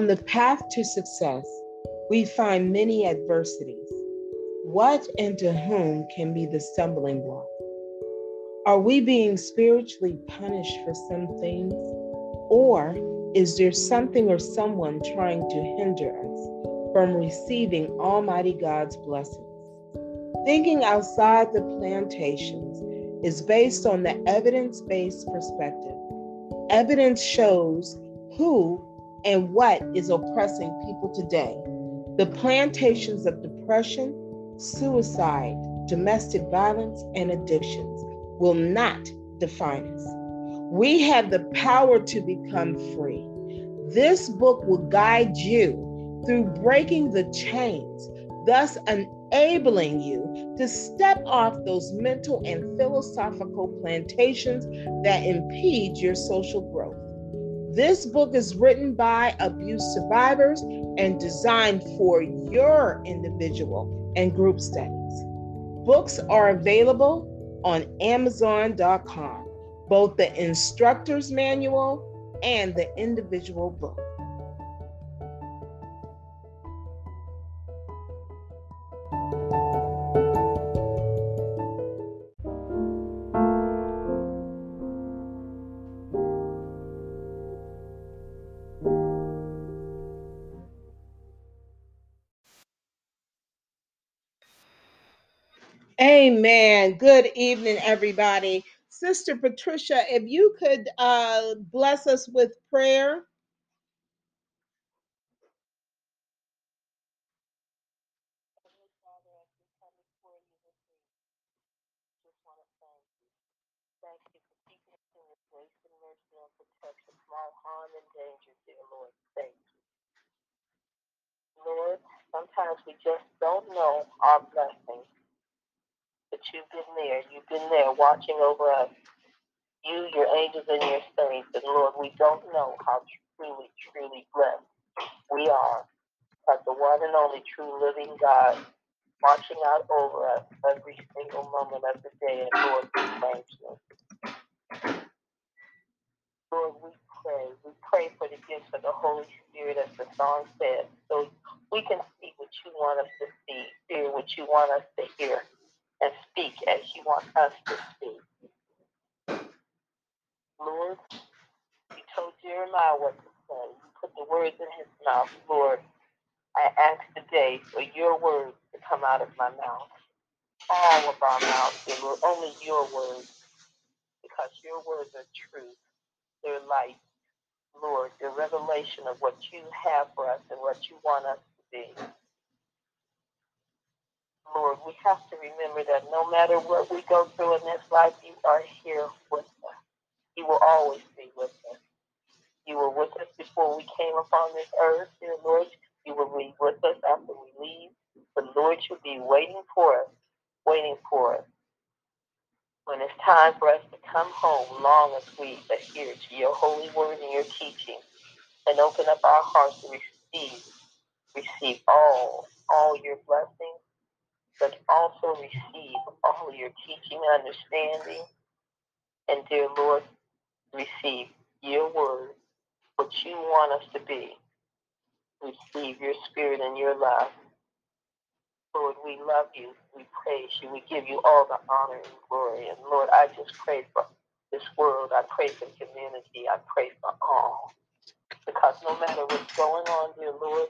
On the path to success, we find many adversities. What and to whom can be the stumbling block? Are we being spiritually punished for some things? Or is there something or someone trying to hinder us from receiving Almighty God's blessings? Thinking outside the plantations is based on the evidence based perspective. Evidence shows who and what is oppressing people today. The plantations of depression, suicide, domestic violence, and addictions will not define us. We have the power to become free. This book will guide you through breaking the chains, thus enabling you to step off those mental and philosophical plantations that impede your social growth. This book is written by abuse survivors and designed for your individual and group studies. Books are available on Amazon.com, both the instructor's manual and the individual book. Amen. Good evening, everybody. Sister Patricia, if you could uh, bless us with prayer. Lord, sometimes we just don't know our blessings, but you've been there. You've been there watching over us. You, your angels, and your saints. And Lord, we don't know how truly, truly blessed we are. But the one and only true living God watching out over us every single moment of the day. And Lord, we thank you. Lord, we pray. We pray for the gifts of the Holy Spirit, as the song says, so we can see what you want us to see, hear what you want us to hear, and speak as you want us to speak. Lord, you told Jeremiah what to say. You put the words in his mouth, Lord. I ask today for your words to come out of my mouth. All of our mouths, dear only your words, because your words are truth. They're light. Lord, the revelation of what you have for us and what you want us to be. Lord, we have to remember that no matter what we go through in this life, you are here with us. You will always be with us. You were with us before we came upon this earth, dear Lord. You will be with us after we leave. But Lord, you'll be waiting for us, waiting for us. When it's time for us to come home, long as we adhere to your holy word and your teaching, and open up our hearts to receive, receive all, all your blessings, but also receive all your teaching and understanding. And dear Lord, receive your word, what you want us to be. Receive your spirit and your love. Lord, we love you. We praise you. We give you all the honor and glory. And Lord, I just pray for this world. I pray for community. I pray for all. Because no matter what's going on, dear Lord,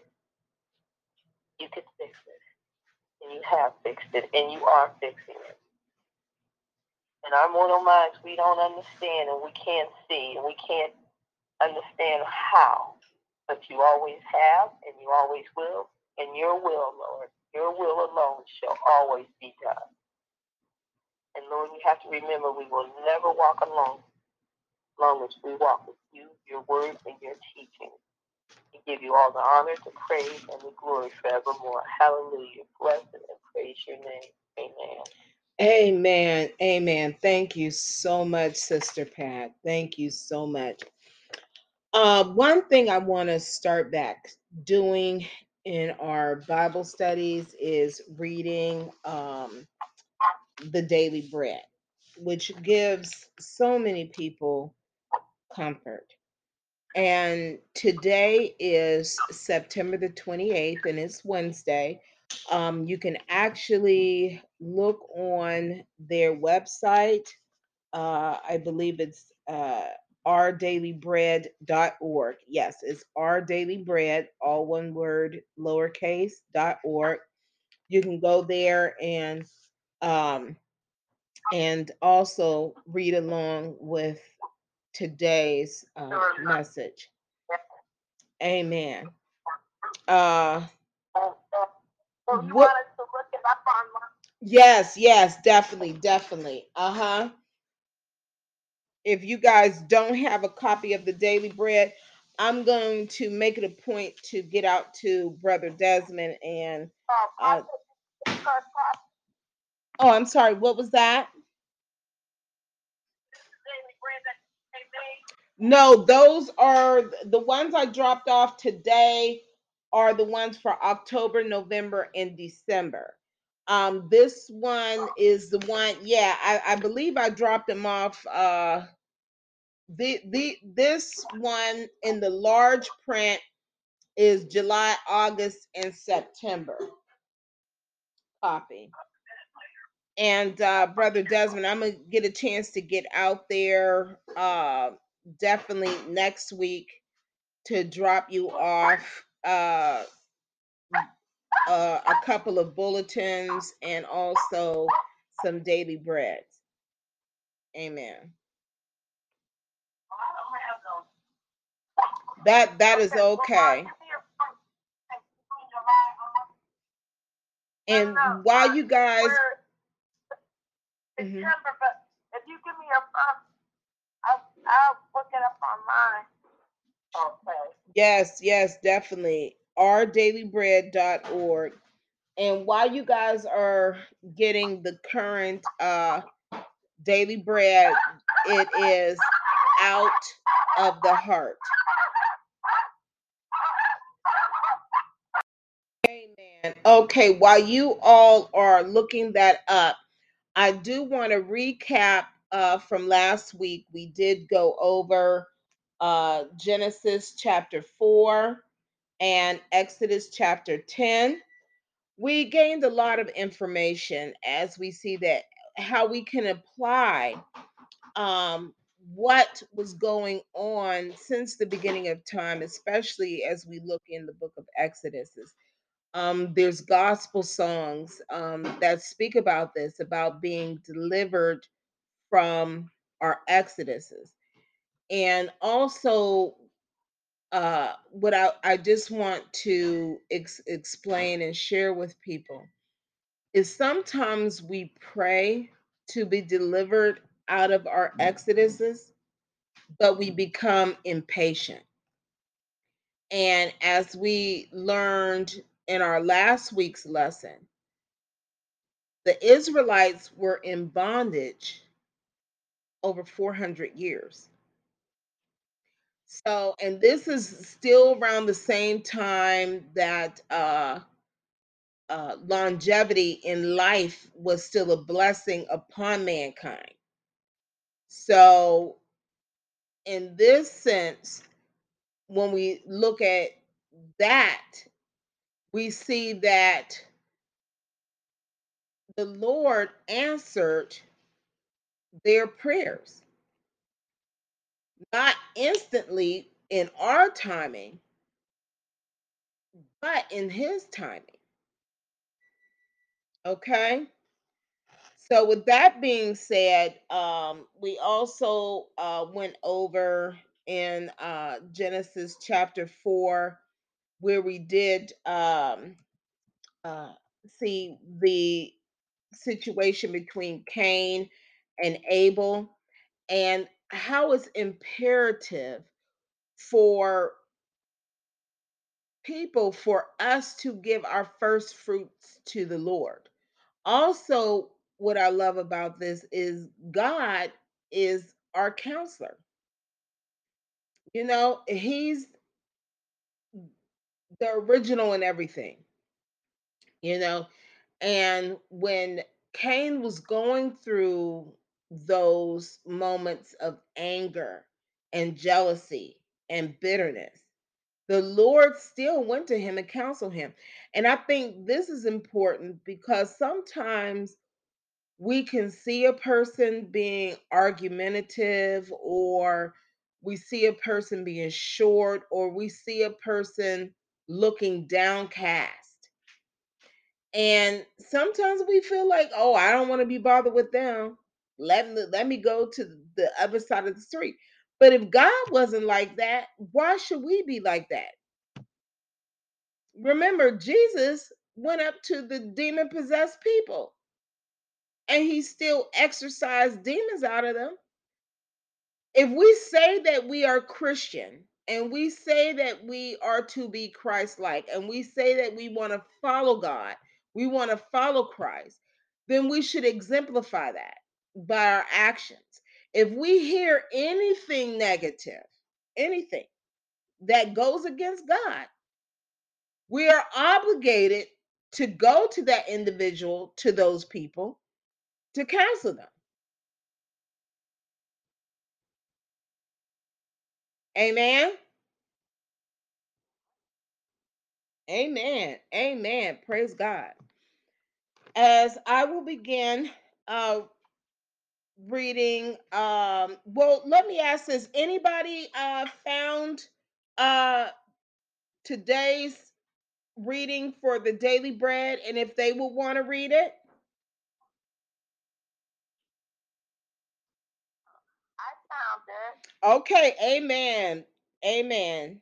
you can fix it. And you have fixed it. And you are fixing it. In our mortal minds, we don't understand and we can't see and we can't understand how. But you always have and you always will. And your will, Lord, your will alone shall always be done. And Lord, we have to remember we will never walk alone as long as we walk with you, your word, and your teaching. We give you all the honor, the praise, and the glory forevermore. Hallelujah. Bless and praise your name. Amen. Amen. Amen. Thank you so much, Sister Pat. Thank you so much. Uh, one thing I want to start back doing in our Bible studies is reading um, the daily bread, which gives so many people comfort. And today is September the 28th, and it's Wednesday. Um, you can actually look on their website. Uh, I believe it's uh, ourdailybread.org. Yes, it's ourdailybread, all one word, lowercase, dot org. You can go there and um, and also read along with today's uh, message. Amen. Uh, what? to look it up online? Yes, yes, definitely, definitely. Uh huh. If you guys don't have a copy of the Daily Bread, I'm going to make it a point to get out to Brother Desmond and. Oh, Uh, Prophet, because Prophet oh, I'm sorry. What was that? Daily Bread that they made. No, those are the ones I dropped off today are the ones for October, November, and December. Um, this one is the one, yeah, I, I believe I dropped them off. Uh the the this one in the large print is July, August, and September copy. And uh brother Desmond, I'm gonna get a chance to get out there uh definitely next week to drop you off uh, uh, a couple of bulletins and also some daily breads. Amen. I don't have those. That that is okay. Mom, give me your phone and while you guys, we're I'll, I'll look it up online. Okay. yes, yes, definitely, ourdailybread.org. And while you guys are getting the current uh, daily bread, it is out of the heart. Amen. Okay, while you all are looking that up, I do want to recap uh, from last week. We did go over uh, Genesis chapter 4 and Exodus chapter 10. We gained a lot of information as we see that how we can apply um, what was going on since the beginning of time, especially as we look in the book of Exodus. Um, there's gospel songs um, that speak about this, about being delivered from our exoduses. And also, uh, what I, I just want to ex- explain and share with people is sometimes we pray to be delivered out of our exoduses, but we become impatient. And as we learned in our last week's lesson, the Israelites were in bondage over 400 years. So, and this is still around the same time that uh, uh, longevity in life was still a blessing upon mankind. So, in this sense, when we look at that, we see that the Lord answered their prayers, not instantly in our timing, but in His timing. Okay. So, with that being said, um, we also uh, went over in uh, Genesis chapter 4, where we did um, uh, see the situation between Cain and Abel and how it's imperative for people for us to give our first fruits to the Lord. Also, what I love about this is God is our counselor. You know, He's the original in everything, you know. And when Cain was going through those moments of anger and jealousy and bitterness. The Lord still went to him and counseled him. And I think this is important because sometimes we can see a person being argumentative or we see a person being short or we see a person looking downcast and sometimes we feel like oh i don't want to be bothered with them let me let me go to the other side of the street. But if god wasn't like that why should we be like that? Remember jesus went up to the demon possessed people and he still exorcised demons out of them. If we say that we are Christian and we say that we are to be Christ like and we say that we want to follow God, we want to follow Christ, then we should exemplify that by our actions. If we hear anything negative, anything that goes against God, we are obligated to go to that individual, to those people, to counsel them. Amen. Amen. Amen. Praise God. As I will begin uh reading um well let me ask this anybody uh found uh today's reading for the daily bread and if they would want to read it I found it. Okay, amen. Amen.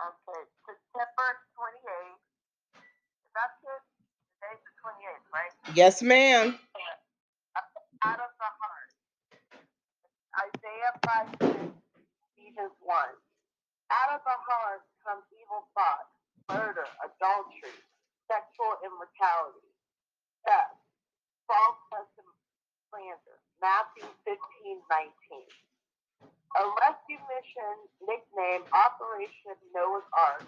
Okay, September 28th. That's it. Today's the 28th, right? Yes, ma'am. Out of the heart. Isaiah 5 Ephesians 1. Out of the heart comes evil thoughts, murder, adultery, sexual immorality, theft, false testimony, slander. Matthew 15, 19. A rescue mission nicknamed Operation Noah's Ark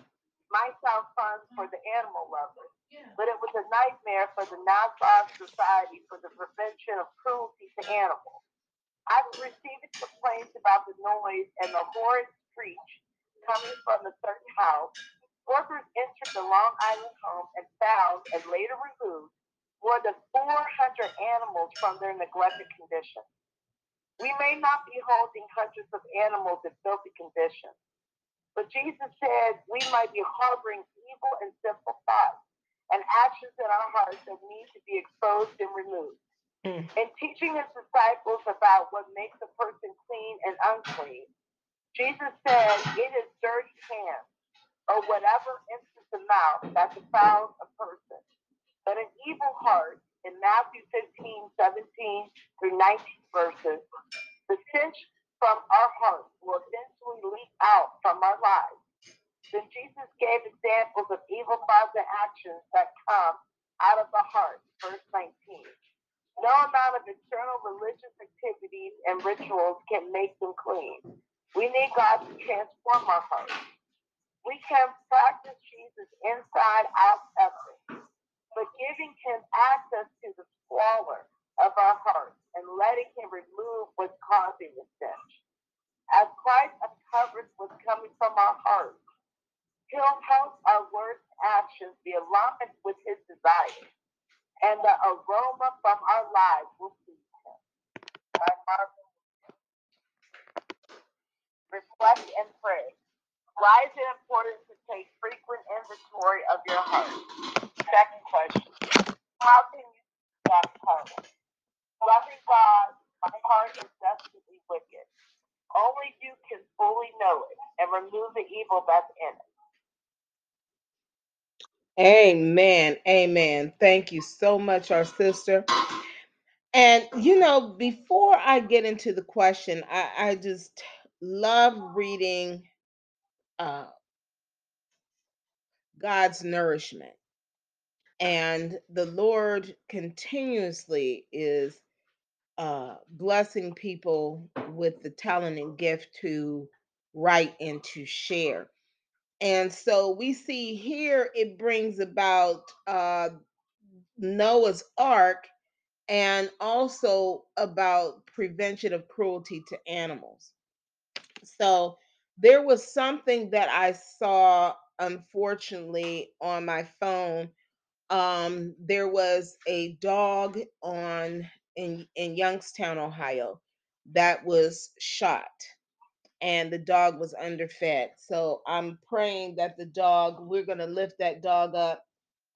might sound fun for the animal lovers, but it was a nightmare for the Nassau Society for the Prevention of Cruelty to Animals. I've received complaints about the noise and the horrid screech coming from a certain house. Workers entered the Long Island home and found and later removed more than 400 animals from their neglected condition. We may not be holding hundreds of animals in filthy condition, but Jesus said we might be harboring evil and sinful thoughts and actions in our hearts that need to be exposed and removed. Mm. In teaching his disciples about what makes a person clean and unclean, Jesus said, It is dirty hands or whatever enters the mouth that defiles a person. But an evil heart in Matthew 15, 17 through 19 verses, the stench from our hearts will eventually leak out from our lives. Then Jesus gave examples of evil thoughts and actions that come out of the heart. Verse 19. No amount of external religious activities and rituals can make them clean. We need God to transform our hearts. We can practice Jesus inside out effort but giving him access to the squalor of our hearts and letting him remove what's causing the stench. As Christ uncovers what's coming from our hearts, he'll help our words and actions be aligned with his desires, and the aroma from our lives will please him. Reflect and pray. Why is it important to take frequent inventory of your heart? Second question. How can you stop karma? Loving God, my heart is desperately wicked. Only you can fully know it and remove the evil that's in it. Amen. Amen. Thank you so much, our sister. And you know, before I get into the question, I, I just love reading uh, God's nourishment and the Lord continuously is uh, blessing people with the talent and gift to write and to share. And so we see here it brings about uh, Noah's Ark and also about prevention of cruelty to animals. So there was something that I saw, unfortunately, on my phone. Um, there was a dog on in in Youngstown, Ohio, that was shot, and the dog was underfed. So I'm praying that the dog, we're gonna lift that dog up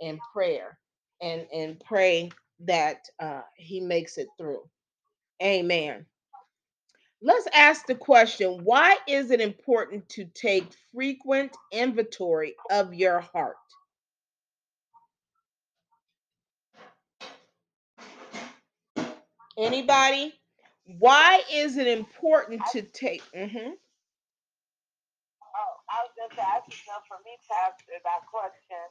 in prayer, and and pray that uh, he makes it through. Amen. Let's ask the question why is it important to take frequent inventory of your heart? Anybody? Why is it important to take? Mm-hmm. Oh, I was just for me, Pastor, that question.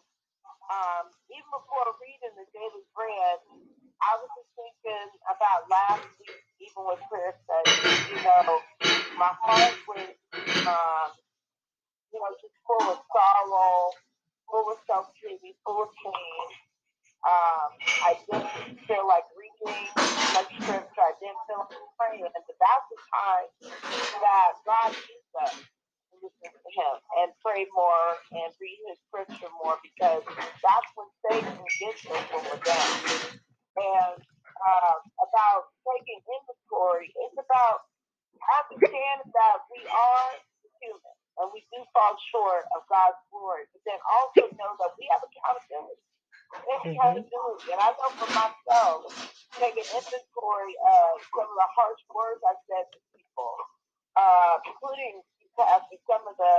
Um, even before reading the Daily Bread, I was just thinking about last week, even with prayer study. You know, my heart was, um, you know, just full of sorrow, full of self pity, full of pain. Um, I didn't feel like reading much scripture. I didn't feel like praying. That's the time that God used us to listen to Him and pray more and read His scripture more because that's when Satan gets us when we're down. And uh, about taking inventory, it's about understanding that we are human and we do fall short of God's glory, but then also know that we have accountability. We have accountability. And I know for myself, taking inventory of some of the harsh words I said to people, uh, including after some of the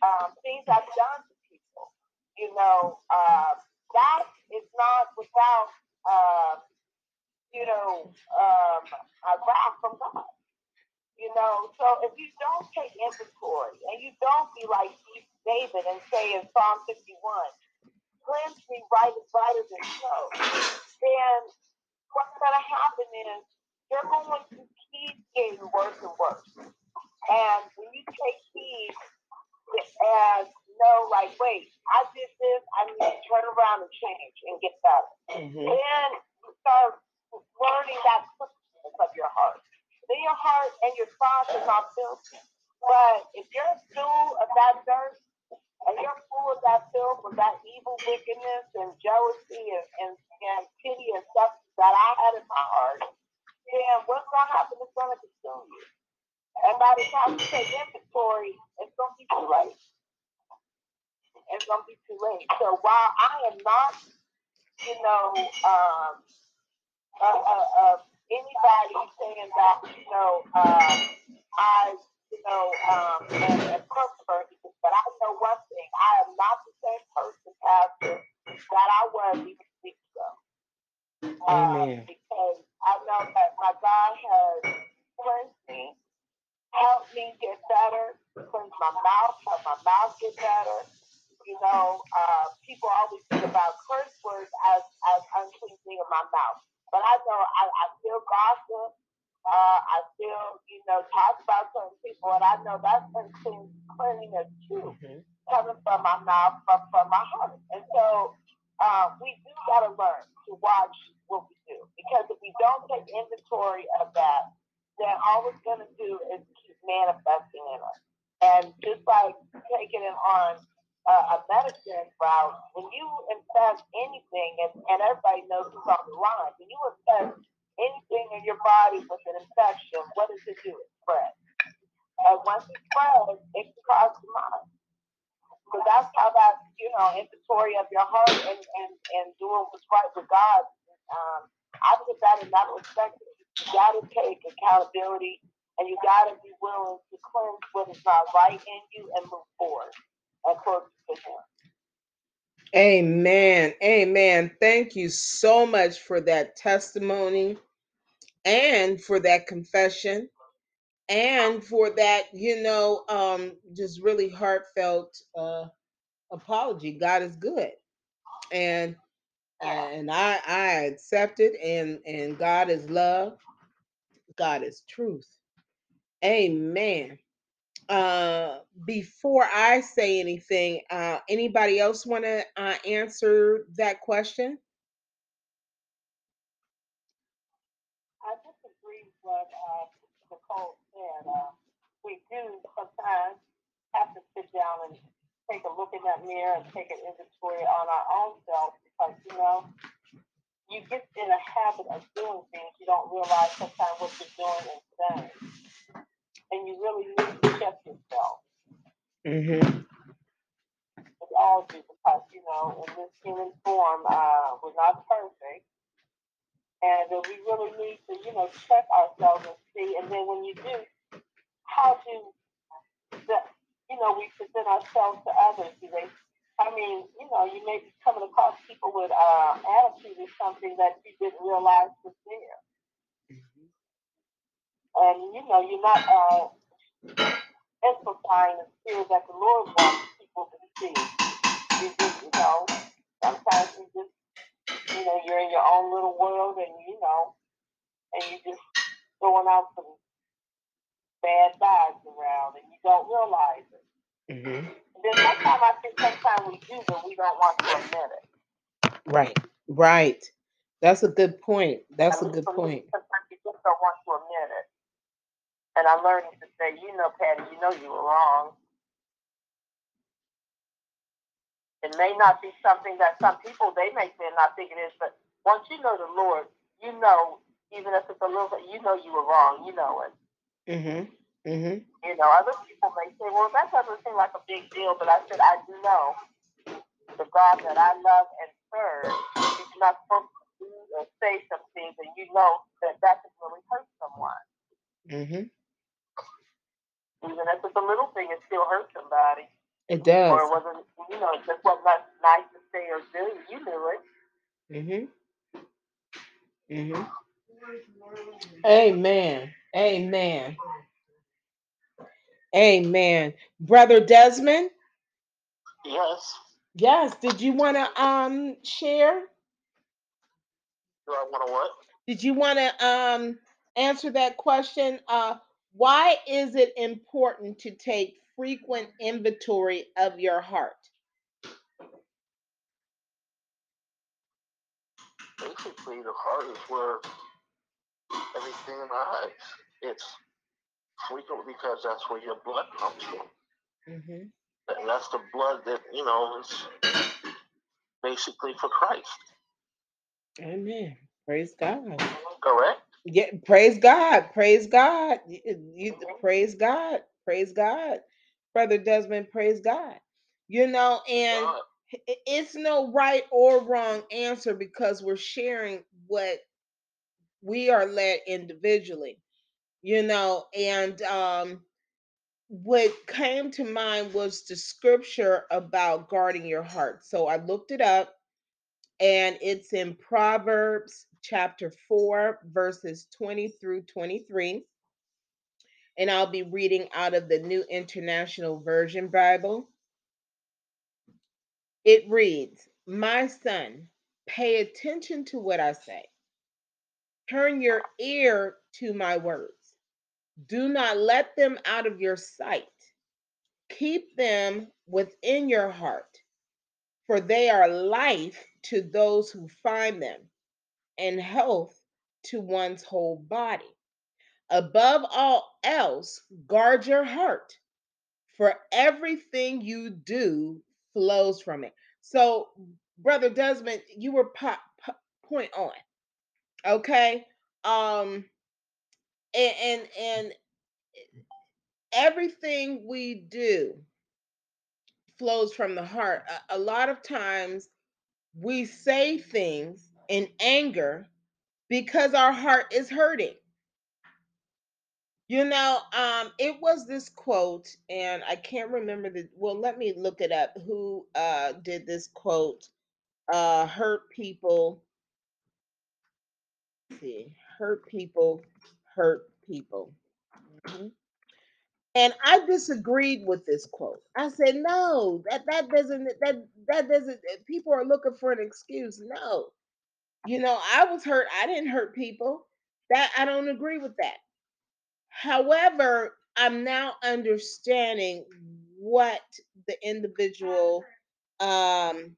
um, things I've done to people. You know, uh, that is not without, uh, you know, um, a wrath from God. You know, so if you don't take inventory and you don't be like David and say in Psalm 51, cleanse me right as bright as snow, then what's going to happen is you're going to keep getting worse and worse. And when you take heed and know, like, wait, I did this, I need to turn around and change and get better. Mm-hmm. Then you start learning that quickness of your heart. Then your heart and your thoughts are not filthy. But if you're full of that dirt and full of that filth, of that evil wickedness and jealousy and, and, and pity and stuff that I had in my heart, then what's going to happen is going to consume you. And by the time you take inventory, it's going to be too late. It's going to be too late. So while I am not, you know, um, uh, uh, uh, anybody saying that, you know, uh, I, you know, um, am, am but I know one thing. I am not the same person, Pastor, that I was even weeks ago. Amen. because I know that my God has cleansed me help me get better, cleanse my mouth, help my mouth get better. You know, uh, people always think about curse words as, as unclean thing in my mouth. But I know I, I still gossip. Uh, I still, you know, talk about certain people, and I know that's unclean cleanliness too, mm-hmm. Coming from my mouth, from, from my heart. And so uh, we do got to learn to watch what we do. Because if we don't take inventory of that, then all it's going to do is manifesting in us. And just like taking it on uh, a medicine route, when you infect anything, and, and everybody knows who's on the line, when you infect anything in your body with an infection, what does it do? It spreads. And once it spreads, it can cause demise. So that's how that, you know, inventory of your heart and, and, and doing what's right with God. Um, I put that in that perspective. You got to take accountability and you got to be willing to cleanse what is not right in you and move forward and close to Him. Amen. Amen. Thank you so much for that testimony and for that confession and for that, you know, um, just really heartfelt uh, apology. God is good. And and I I accept it and and God is love. God is truth. Amen. Uh, before I say anything, uh, anybody else want to uh, answer that question? I disagree with what uh, Nicole said. Uh, we do, sometimes have to sit down and take a look in that mirror and take an inventory on our own self because, you know, you get in a habit of doing things you don't realize sometimes what you're doing and saying. And you really need to check yourself. Mm-hmm. We all do because, you know, in this human form, uh, we're not perfect. And uh, we really need to, you know, check ourselves and see. And then when you do, how do the, you know, we present ourselves to others? Do they, I mean, you know, you may be coming across people with uh, attitude or something that you didn't realize was. And, you know, you're not uh, amplifying the spirit that the Lord wants people to see. You just, you know, sometimes you just, you know, you're in your own little world and, you know, and you just throwing out some bad vibes around and you don't realize it. Mm-hmm. And then sometimes I think sometimes we do, but we don't want to admit it. Right. Right. That's a good point. That's I a mean, good point. sometimes you just don't want to admit it. And I'm learning to say, you know, Patty, you know you were wrong. It may not be something that some people they may say and not think it is, but once you know the Lord, you know, even if it's a little bit, you know you were wrong. You know it. Mm-hmm. Mm-hmm. You know, other people may say, well, that doesn't seem like a big deal, but I said, I do know the God that I love and serve. is not supposed to do or say some things, and you know that that can really hurt someone. Mm-hmm. Even if it's a little thing, it still hurts somebody. It does. Or it wasn't, you know, it just wasn't that nice to say or do. You knew it. Mm-hmm. Mm-hmm. Amen. Amen. Amen. Brother Desmond, Yes. yes, did you want to um share? Do I want to what? Did you want to um answer that question? Uh why is it important to take frequent inventory of your heart? Basically, the heart is where everything lies. It's frequent because that's where your blood comes from. Mm-hmm. And that's the blood that, you know, is basically for Christ. Amen. Praise God. Correct? Yeah, praise God. Praise God. You, you- praise God. Praise God. Brother Desmond, praise God. You know, and God. i- it's no right or wrong answer because we're sharing what we are led individually. You know, and um what came to mind was the scripture about guarding your heart. So I looked it up and it's in Proverbs chapter 4, verses 20 through 23. And I'll be reading out of the New International Version Bible. It reads, My son, pay attention to what I say. Turn your ear to my words. Do not let them out of your sight. Keep them within your heart, for they are life to those who find them and health to one's whole body. Above all else, guard your heart, for everything you do flows from it. So, Brother Desmond, you were po- po- point on, okay? Um, and and, and everything we do flows from the heart. A, a lot of times we say things in anger because our heart is hurting. You know, um, it was this quote, and I can't remember the well, let me look it up. Who uh did this quote? Uh hurt people. see, hurt people, hurt people. Mhm. And I disagreed with this quote. I said, no, that that doesn't that that doesn't people are looking for an excuse. No. You know, I was hurt. I didn't hurt people. That I don't agree with that. However, I'm now understanding what the individual um,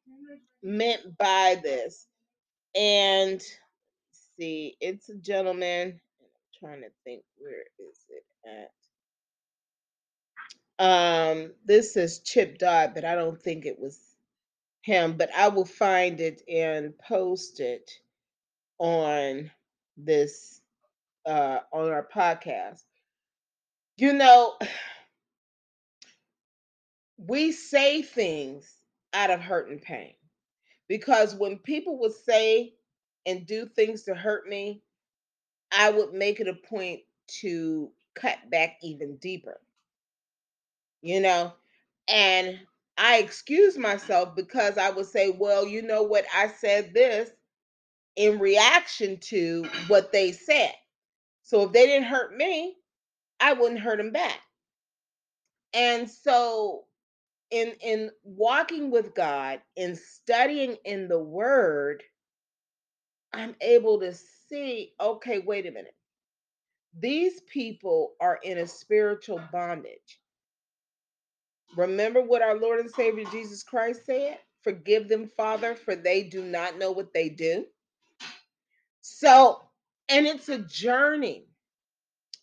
meant by this. And see, it's a gentleman. I'm trying to think where is it at? Um, this is Chip Dodd, but I don't think it was him, but I will find it and post it on this uh on our podcast. You know, we say things out of hurt and pain because when people would say and do things to hurt me, I would make it a point to cut back even deeper. You know, and I excuse myself because I would say, well, you know what? I said this in reaction to what they said. So if they didn't hurt me, I wouldn't hurt them back. And so in in walking with God in studying in the word, I'm able to see, okay, wait a minute. These people are in a spiritual bondage. Remember what our Lord and Savior Jesus Christ said? Forgive them, Father, for they do not know what they do. So, and it's a journey.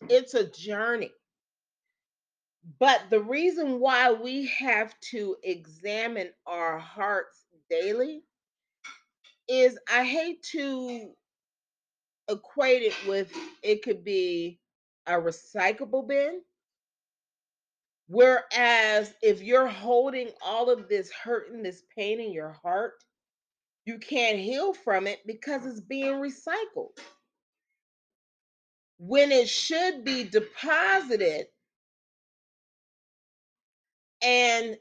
It's a journey. But the reason why we have to examine our hearts daily is I hate to equate it with it could be a recyclable bin. Whereas if you're holding all of this hurt and this pain in your heart, you can't heal from it because it's being recycled. When it should be deposited and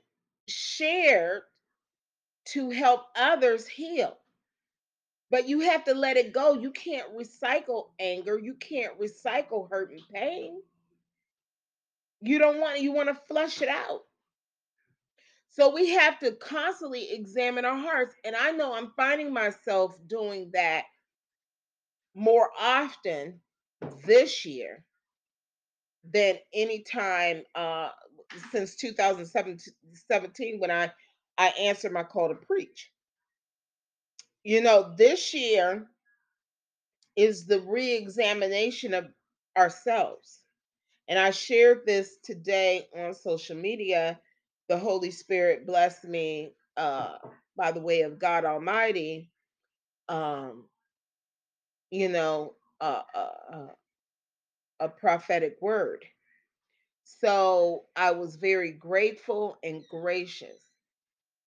shared to help others heal. But you have to let it go. You can't recycle anger. You can't recycle hurt and pain. You don't want you want to flush it out. So we have to constantly examine our hearts. And I know I'm finding myself doing that more often this year than any time uh, since 2017 when I I answered my call to preach. You know, this year is the re-examination of ourselves. And I shared this today on social media. The Holy Spirit blessed me uh, by the way of God Almighty. Um, you know, uh, uh, uh, a prophetic word. So I was very grateful and gracious.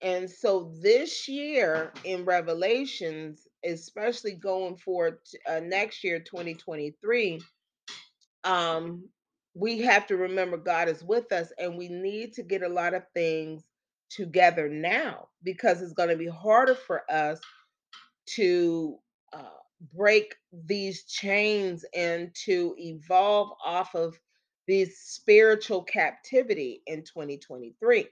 And so this year in Revelations, especially going forward uh, next year, 2023, um, we have to remember God is with us and we need to get a lot of things together now because it's going to be harder for us to uh, break these chains and to evolve off of this spiritual captivity in 2023.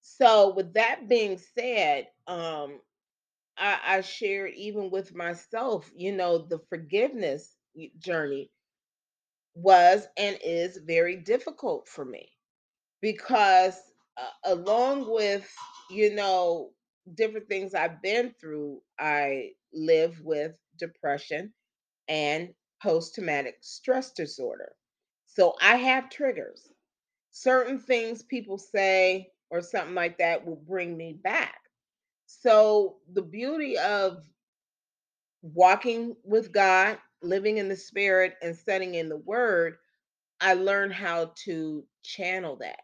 So, with that being said, um, I, I shared even with myself, you know, the forgiveness journey was and is very difficult for me because, uh, along with, you know, different things I've been through, I live with depression and post traumatic stress disorder. So I have triggers. Certain things people say or something like that will bring me back. So the beauty of walking with God, living in the spirit and studying in the word, I learned how to channel that.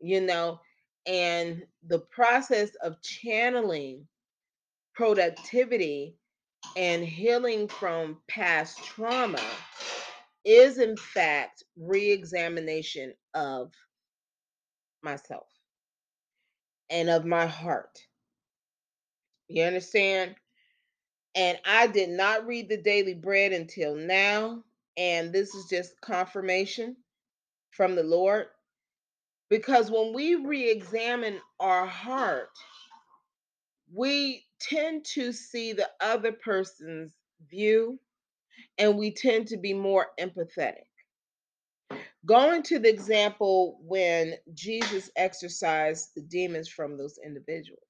You know, and the process of channeling productivity and healing from past trauma is in fact re-examination of myself and of my heart you understand and i did not read the daily bread until now and this is just confirmation from the lord because when we re-examine our heart we tend to see the other person's view and we tend to be more empathetic. Going to the example when Jesus exorcised the demons from those individuals,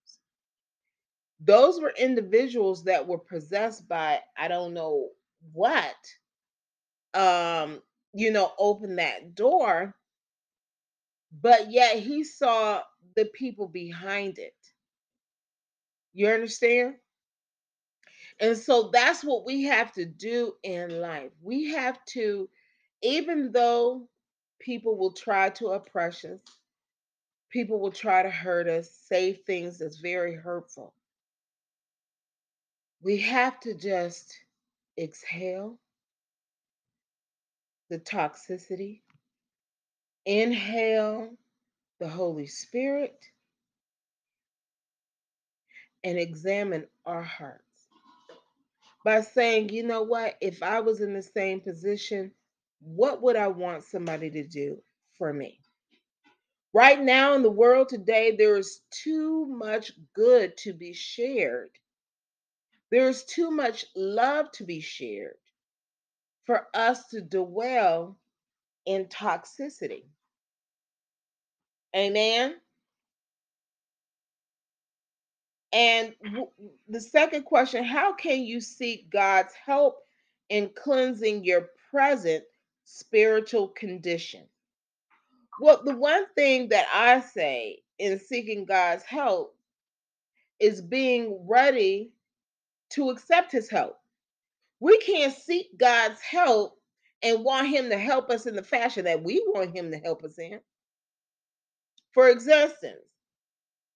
those were individuals that were possessed by, I don't know what, um, you know, open that door. but yet he saw the people behind it. You understand? And so that's what we have to do in life. We have to, even though people will try to oppress us, people will try to hurt us, say things that's very hurtful. We have to just exhale the toxicity, inhale the Holy Spirit, and examine our hearts by saying, you know what, if I was in the same position, what would I want somebody to do for me? Right now in the world today, there is too much good to be shared. There's too much love to be shared for us to dwell in toxicity. Amen. And the second question how can you seek God's help in cleansing your present spiritual condition? Well, the one thing that I say in seeking God's help is being ready to accept his help. We can't seek God's help and want him to help us in the fashion that we want him to help us in. For existence,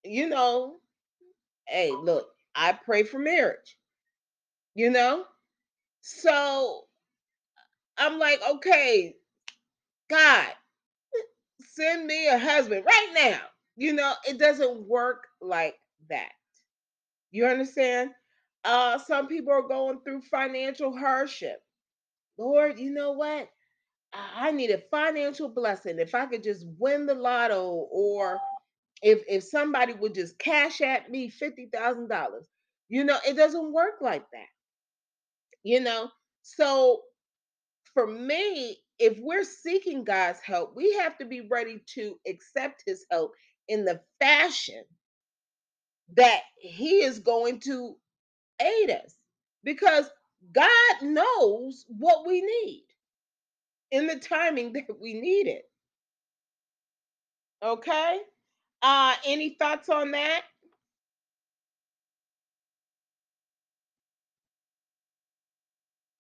you know, hey, look, I pray for marriage, you know? So I'm like, okay, God, send me a husband right now. You know, it doesn't work like that. You understand? Uh, some people are going through financial hardship. Lord, you know what? I need a financial blessing. If I could just win the lotto or if if somebody would just cash at me $50,000. You know, it doesn't work like that. You know, so for me, if we're seeking God's help, we have to be ready to accept his help in the fashion that he is going to aid us because God knows what we need in the timing that we need it. Okay? Uh, any thoughts on that?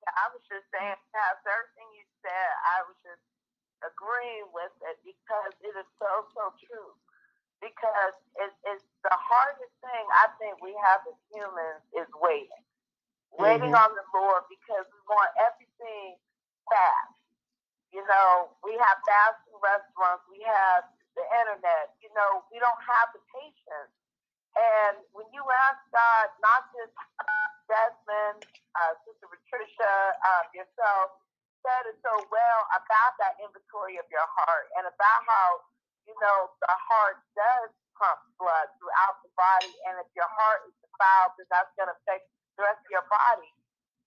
Yeah, I was just saying, Pastor, everything you said, I was just agreeing with it because it is so, so true. Because it, it's the hardest thing I think we have as humans is waiting. Waiting mm-hmm. on the Lord because we want everything fast. You know, we have fast food restaurants, we have the internet. You know, we don't have the patience. And when you ask God, not just Desmond, uh, Sister Patricia, uh, yourself, said it so well about that inventory of your heart and about how, you know, the heart does pump blood throughout the body. And if your heart is defiled, then that's going to affect the rest of your body.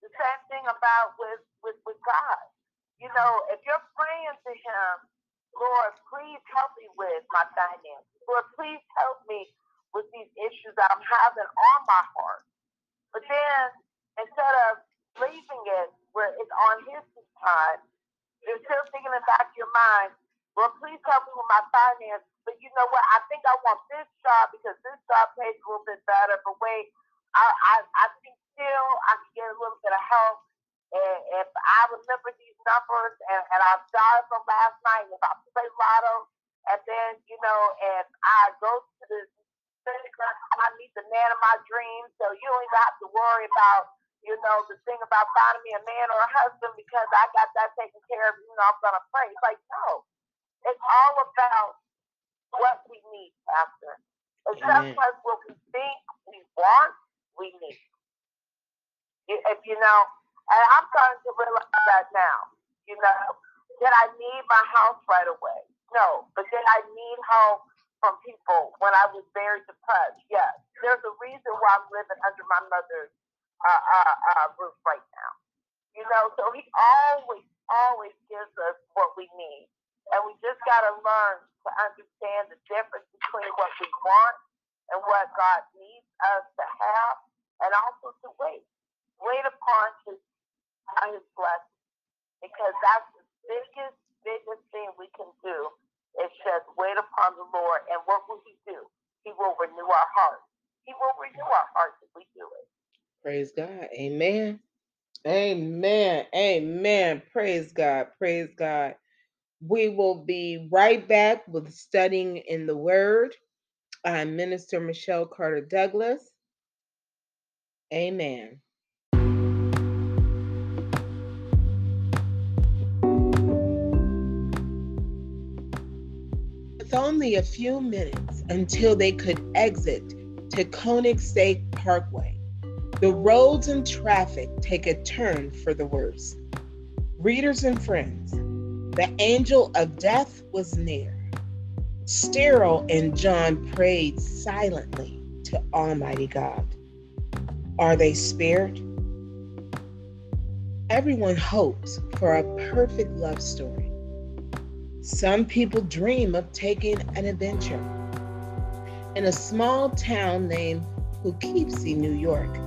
The same thing about with, with, with God. You know, if you're praying to Him Lord, please help me with my finances. Lord, please help me with these issues that I'm having on my heart. But then instead of leaving it where it's on his time, you're still thinking in the back of your mind, Lord, please help me with my finances. But you know what? I think I want this job because this job pays a little bit better. But wait, I I, I think still I can get a little bit of help and if I remember these numbers and, and I started from last night, if I play lotto, and then, you know, and I go to the I meet the man of my dreams, so you don't even have to worry about, you know, the thing about finding me a man or a husband because I got that taken care of, you know, I'm going to pray. It's like, no. It's all about what we need, Pastor. It's just what we think we want, we need. If you know, and I'm starting to realize that now. You know, did I need my house right away? No. But did I need help from people when I was very depressed? Yes. There's a reason why I'm living under my mother's uh, uh, uh, roof right now. You know, so he always, always gives us what we need. And we just got to learn to understand the difference between what we want and what God needs us to have, and also to wait. Wait upon his his blessing. Because that's the biggest, biggest thing we can do is says, wait upon the Lord. And what will he do? He will renew our hearts. He will renew our hearts if we do it. Praise God. Amen. Amen. Amen. Praise God. Praise God. We will be right back with studying in the Word. I'm Minister Michelle Carter Douglas. Amen. With only a few minutes until they could exit to Koenigsegg Parkway, the roads and traffic take a turn for the worse. Readers and friends, the angel of death was near. Sterile and John prayed silently to Almighty God. Are they spared? Everyone hopes for a perfect love story. Some people dream of taking an adventure. In a small town named Poughkeepsie, New York,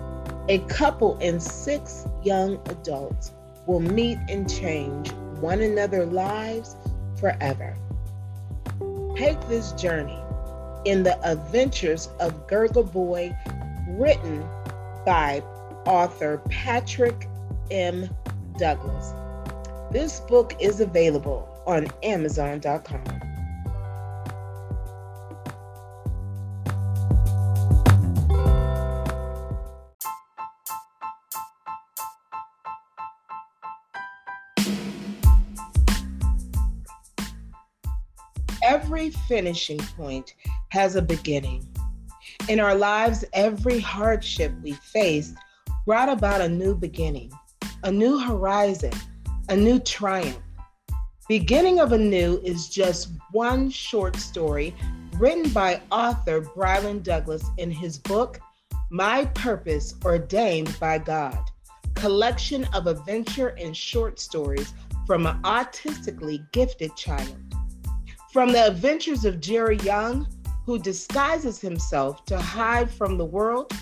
a couple and six young adults will meet and change one another lives forever. Take this journey in the adventures of Gurgle Boy, written by author Patrick M. Douglas. This book is available on Amazon.com. finishing point has a beginning. In our lives, every hardship we faced brought about a new beginning, a new horizon, a new triumph. Beginning of a New is just one short story written by author Brylan Douglas in his book, My Purpose Ordained by God, collection of adventure and short stories from an autistically gifted child. From the adventures of Jerry Young, who disguises himself to hide from the world,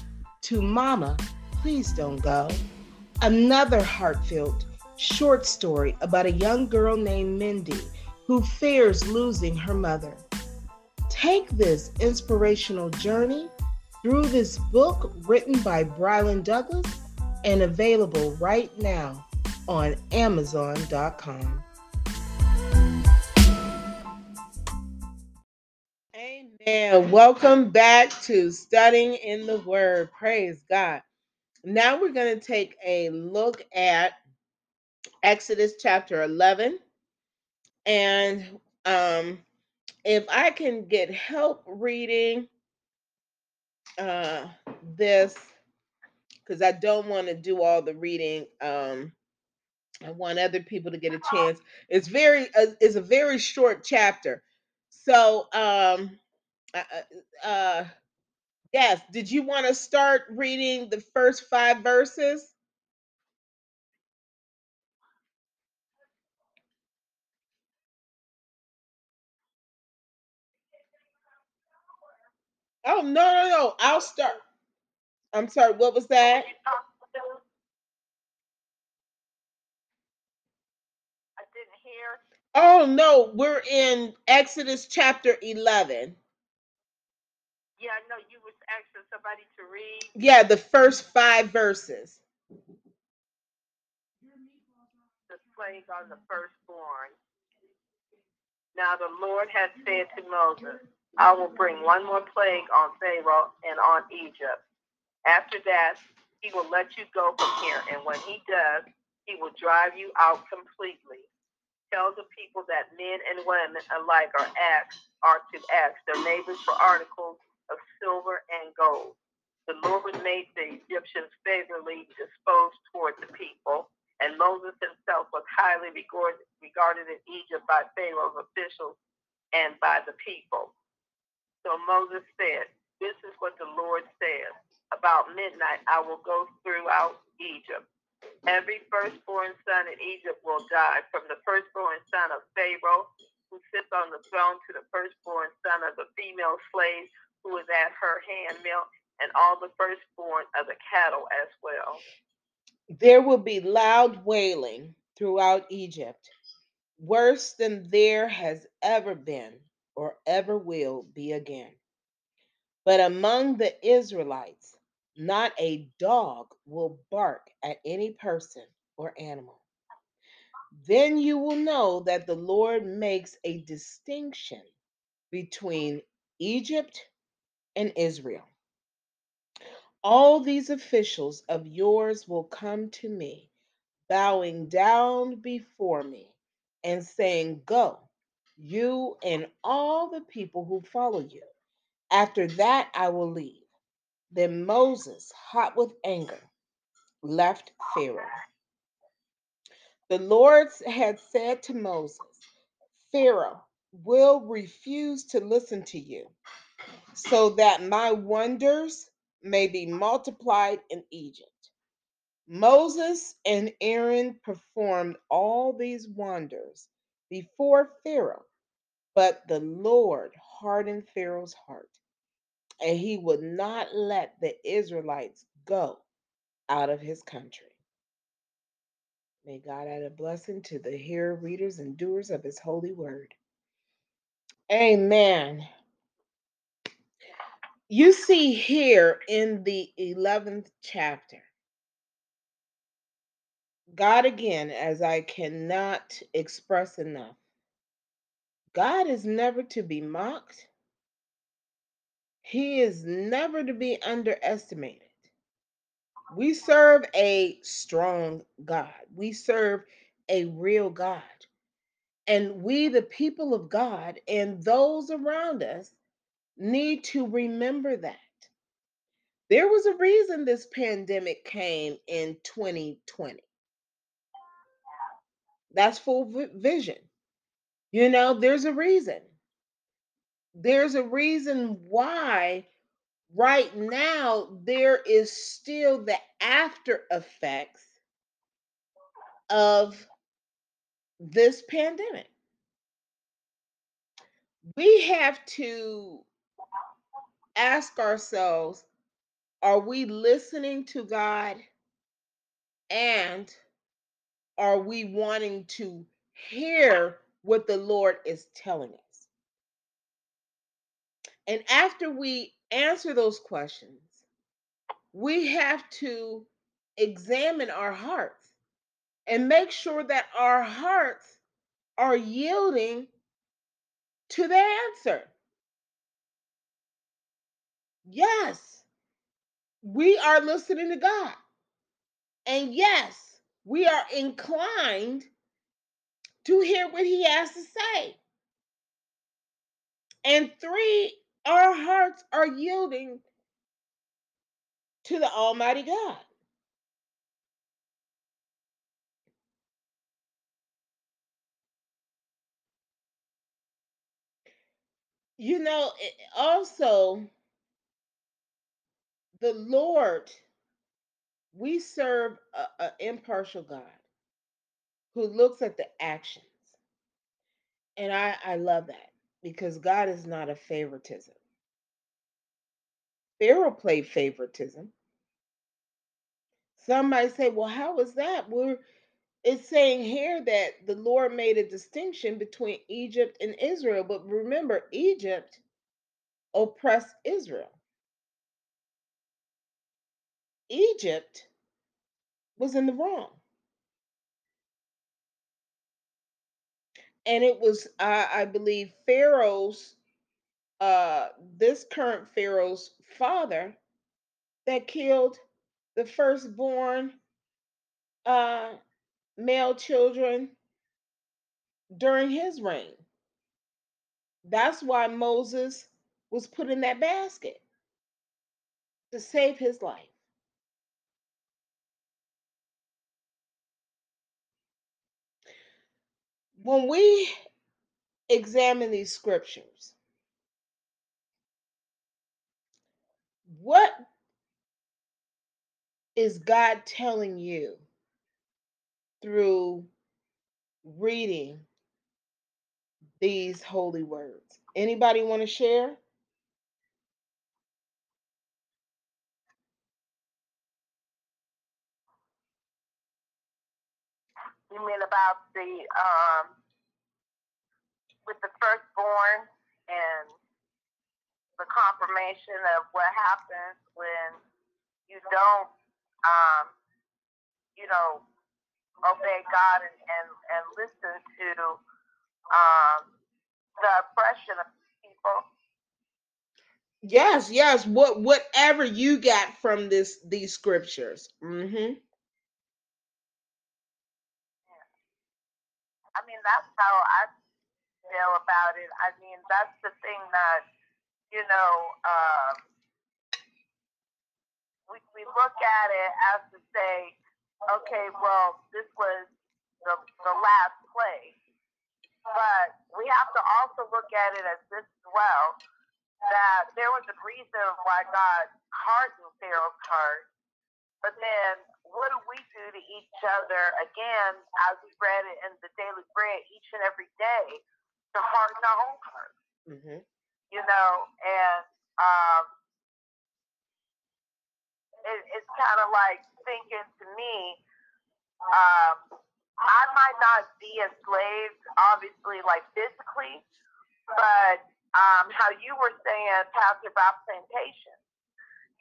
to Mama, Please Don't Go, another heartfelt short story about a young girl named Mindy who fears losing her mother. Take this inspirational journey through this book written by Brylan Douglas and available right now on Amazon.com. Amen. Welcome back to Studying in the Word. Praise God. Now we're going to take a look at Exodus chapter 11. And um, if I can get help reading uh, this, because I don't want to do all the reading. Um, I want other people to get a chance. It's very, uh, it's a very short chapter. So, um, uh, uh, uh yes, did you want to start reading the first five verses? Oh no, no, no! I'll start. I'm sorry. What was that? I didn't hear. Oh no, we're in Exodus chapter 11. Yeah, I know you was asking somebody to read. Yeah, the first five verses. the plague on the firstborn. Now the Lord has said to Moses, I will bring one more plague on Pharaoh and on Egypt. After that, he will let you go from here, and when he does, he will drive you out completely. Tell the people that men and women alike are asked are to ask their neighbors for articles of silver and gold. The Lord made the Egyptians favorably disposed toward the people, and Moses himself was highly regarded, regarded in Egypt by Pharaoh's officials and by the people. So Moses said, This is what the Lord says. About midnight I will go throughout Egypt. Every firstborn son in Egypt will die, from the firstborn son of Pharaoh, who sits on the throne, to the firstborn son of the female slave who is at her handmill, and all the firstborn of the cattle as well. There will be loud wailing throughout Egypt, worse than there has ever been or ever will be again. But among the Israelites, not a dog will bark at any person or animal. Then you will know that the Lord makes a distinction between Egypt and Israel. All these officials of yours will come to me, bowing down before me and saying, Go, you and all the people who follow you. After that, I will leave. Then Moses, hot with anger, left Pharaoh. The Lord had said to Moses, Pharaoh will refuse to listen to you, so that my wonders may be multiplied in Egypt. Moses and Aaron performed all these wonders before Pharaoh, but the Lord hardened Pharaoh's heart, and he would not let the Israelites go out of his country. May God add a blessing to the hearer, readers, and doers of his holy word. Amen. You see here in the 11th chapter, God again, as I cannot express enough, God is never to be mocked. He is never to be underestimated. We serve a strong God. We serve a real God. And we, the people of God, and those around us, need to remember that. There was a reason this pandemic came in 2020. That's full vision. You know, there's a reason. There's a reason why right now there is still the after effects of this pandemic. We have to ask ourselves are we listening to God and are we wanting to hear what the Lord is telling us? And after we answer those questions, we have to examine our hearts and make sure that our hearts are yielding to the answer. Yes, we are listening to God. And yes, we are inclined to hear what He has to say. And three, our hearts are yielding to the Almighty God. You know, also, the Lord, we serve an impartial God who looks at the actions. And I, I love that because God is not a favoritism. Pharaoh played favoritism. Some might say, well, how is that? We're it's saying here that the Lord made a distinction between Egypt and Israel. But remember, Egypt oppressed Israel. Egypt was in the wrong. And it was, uh, I believe, Pharaoh's, uh, this current Pharaoh's father that killed the firstborn uh, male children during his reign. That's why Moses was put in that basket to save his life. When we examine these scriptures, what is God telling you through reading these holy words? Anybody want to share? You mean about the um with the firstborn and the confirmation of what happens when you don't, um, you know, obey God and, and, and listen to um, the oppression of people. Yes, yes. What whatever you got from this these scriptures. Mm-hmm. I mean, that's how I feel about it. I mean, that's the thing that, you know, um, we, we look at it as to say, okay, well, this was the, the last play. But we have to also look at it as this as well, that there was a reason why God hardened Pharaoh's heart. But then what do we do to each other again, as we read it in the daily bread each and every day, to harden our own hearts? Mm-hmm. You know, and um, it, it's kind of like thinking to me, um, I might not be enslaved, obviously, like physically, but um, how you were saying, Pastor, about plantation.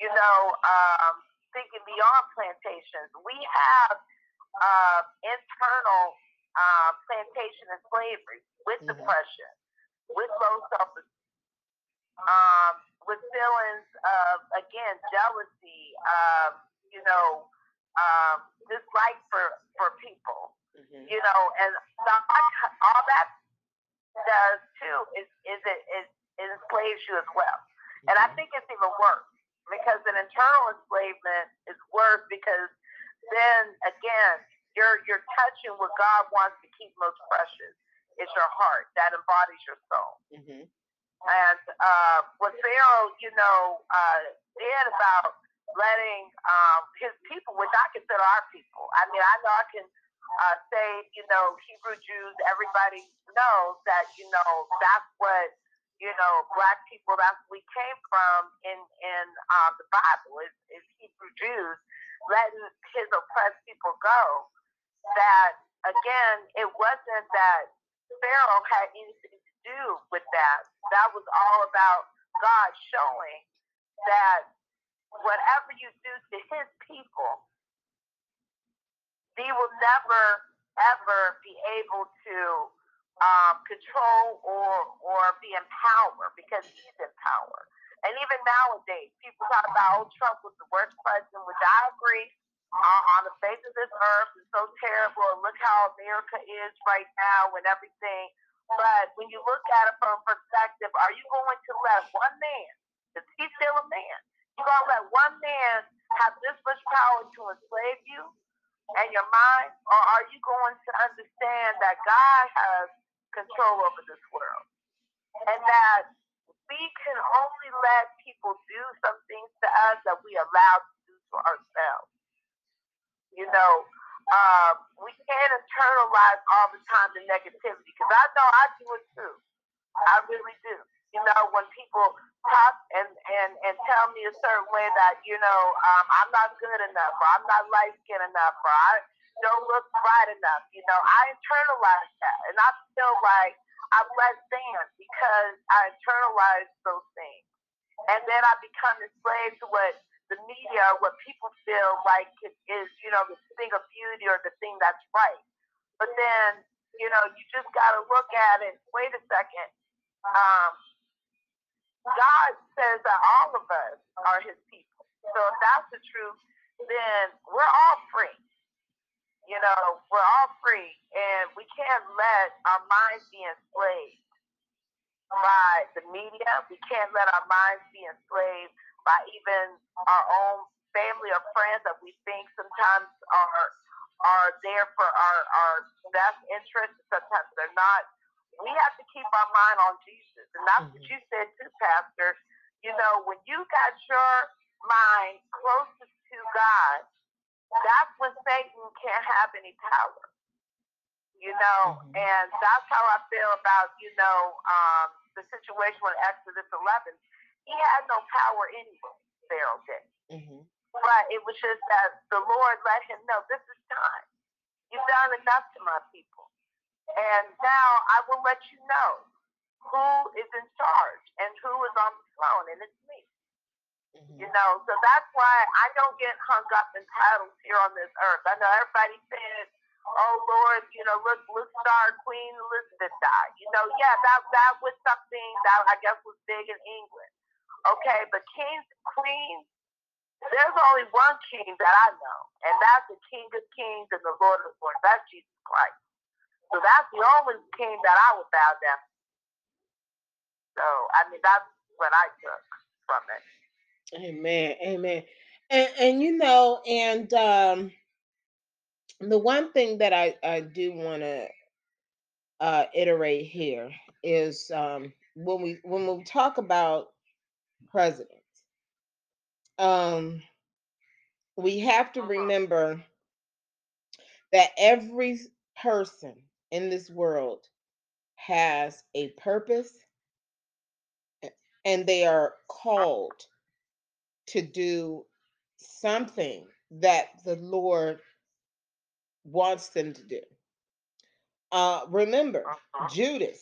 You know, um, thinking beyond plantations. We have uh, internal uh, plantation and slavery with mm-hmm. depression, with low self um, with feelings of, again, jealousy, um, you know, um, dislike for, for people, mm-hmm. you know, and all that does too is, is it, it enslaves you as well. Mm-hmm. And I mm-hmm. think it's even worse because an internal enslavement is worse because then again you're you're touching what God wants to keep most precious. It's your heart that embodies your soul. Mm-hmm. And uh, what Pharaoh, you know, uh, did about letting um, his people, which I consider our people. I mean, I know I can uh, say, you know, Hebrew Jews. Everybody knows that, you know, that's what you know, black people that we came from in in um, the Bible is, is Hebrew Jews letting his oppressed people go. That again, it wasn't that Pharaoh had anything to do with that. That was all about God showing that whatever you do to his people, he will never ever be able to um, control or or be in power because he's in power. And even nowadays, people talk about, oh, Trump was the worst president, which I agree. Uh, on the face of this earth is so terrible. Look how America is right now and everything. But when you look at it from a perspective, are you going to let one man, because he's still a man, you going to let one man have this much power to enslave you and your mind? Or are you going to understand that God has control over this world. And that we can only let people do some things to us that we allow to do to ourselves. You know, um, we can't internalize all the time the negativity because I know I do it too. I really do. You know, when people talk and, and, and tell me a certain way that, you know, um, I'm not good enough or I'm not light skinned enough or I don't look bright enough, you know, I internalized that. And I feel like I'm less than because I internalized those things. And then I become enslaved to what the media what people feel like is, you know, the thing of beauty or the thing that's right. But then, you know, you just got to look at it. Wait a second. Um, God says that all of us are his people. So if that's the truth, then we're all free. You know, we're all free, and we can't let our minds be enslaved by the media. We can't let our minds be enslaved by even our own family or friends that we think sometimes are are there for our, our best interest. Sometimes they're not. We have to keep our mind on Jesus, and that's mm-hmm. what you said too, Pastor. You know, when you got your mind closest to God, that's when Satan can't have any power. You know, mm-hmm. and that's how I feel about, you know, um, the situation with Exodus 11. He had no power anyway, Pharaoh did. Mm-hmm. But it was just that the Lord let him know this is time. You've done enough to my people. And now I will let you know who is in charge and who is on the throne, and it's me. Mm-hmm. You know, so that's why I don't get hung up in titles here on this earth. I know everybody says, "Oh Lord, you know, look, look, star Queen Elizabeth died." You know, yeah, that that was something that I guess was big in England. Okay, but kings, queens, there's only one king that I know, and that's the King of Kings and the Lord of Lords. That's Jesus Christ. So that's the only king that I would bow down. To. So I mean, that's what I took from it. Amen. Amen. And and you know, and um the one thing that I, I do want to uh iterate here is um when we when we talk about presidents, um we have to uh-huh. remember that every person in this world has a purpose and they are called to do something that the Lord wants them to do. Uh, remember, uh-huh. Judas.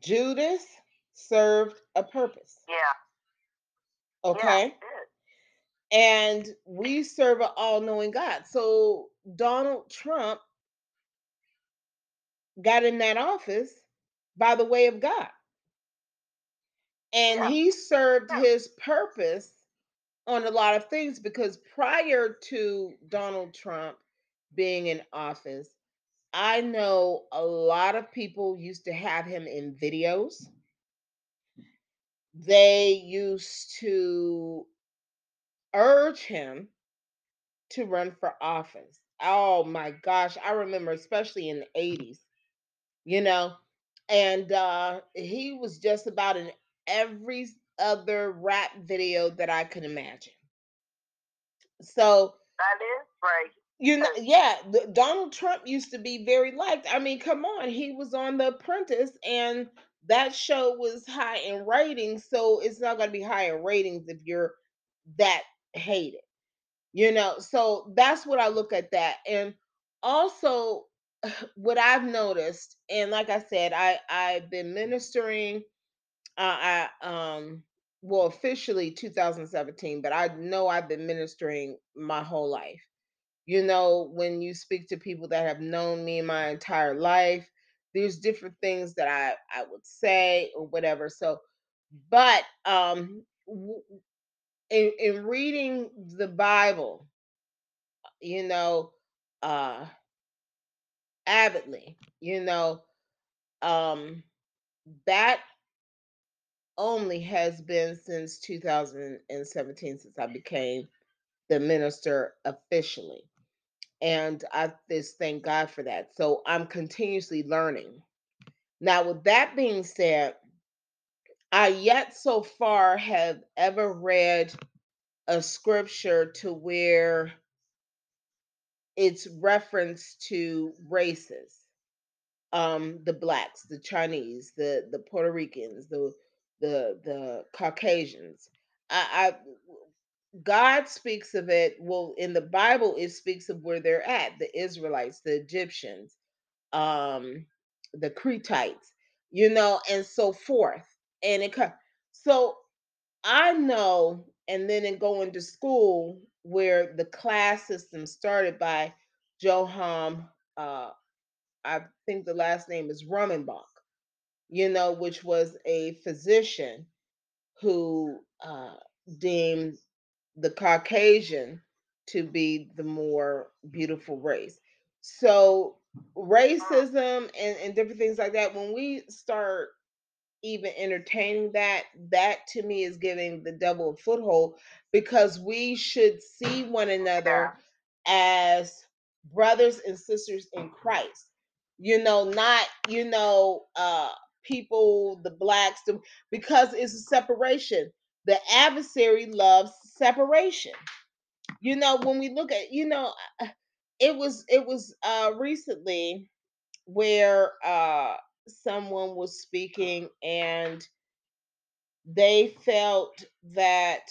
Judas served a purpose. Yeah. Okay. Yeah, and we serve an all knowing God. So Donald Trump got in that office by the way of God. And yeah. he served his purpose on a lot of things because prior to Donald Trump being in office, I know a lot of people used to have him in videos. They used to urge him to run for office. Oh my gosh, I remember especially in the 80s, you know, and uh he was just about in every other rap video that I could imagine. So that is right. You know, yeah, Donald Trump used to be very liked. I mean, come on, he was on The Apprentice, and that show was high in ratings. So it's not going to be high in ratings if you're that hated, you know. So that's what I look at that, and also what I've noticed, and like I said, I I've been ministering. Uh, I um well officially 2017, but I know I've been ministering my whole life you know, when you speak to people that have known me my entire life, there's different things that I I would say or whatever. So, but um, in in reading the Bible, you know, uh, avidly, you know, um, that only has been since 2017 since I became the minister officially. And I just thank God for that. So I'm continuously learning. Now, with that being said, I yet so far have ever read a scripture to where it's reference to races um the blacks the chinese the the puerto ricans the the the caucasians I, God speaks of it. Well, in the Bible, it speaks of where they're at the Israelites, the Egyptians, um, the Cretites, you know, and so forth. And it so I know, and then in going to school where the class system started by Johann, uh, I think the last name is Blumenbach, you know, which was a physician who uh, deemed the Caucasian to be the more beautiful race. So racism and, and different things like that, when we start even entertaining that, that to me is giving the devil a foothold because we should see one another as brothers and sisters in Christ. You know, not, you know, uh people, the blacks, the, because it's a separation. The adversary loves separation. You know when we look at you know uh, it was it was uh recently where uh someone was speaking and they felt that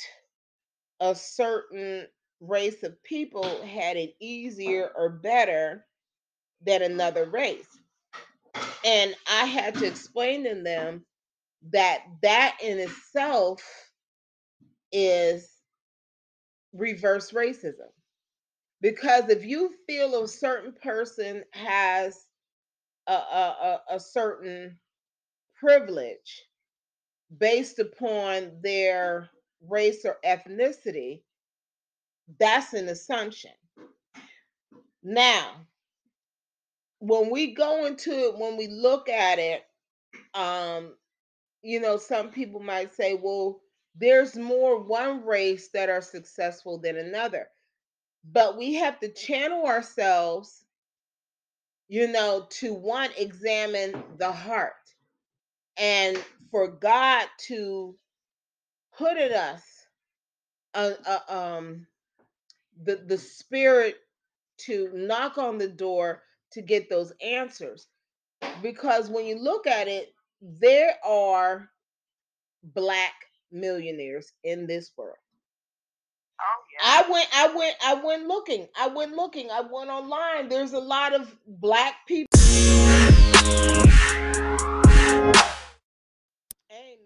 a certain race of people had it easier or better than another race and i had to explain to them that that in itself is reverse racism. Because if you feel a certain person has a, a, a, a certain privilege based upon their race or ethnicity, that's an assumption. Now, when we go into it, when we look at it, um, you know, some people might say, well, there's more one race that are successful than another. But we have to channel ourselves, you know, to one, examine the heart and for God to put in us a, a, um, the, the spirit to knock on the door to get those answers. Because when you look at it, there are black millionaires in this world. Oh, yeah. I went, I went, I went looking. I went looking. I went online. There's a lot of black people.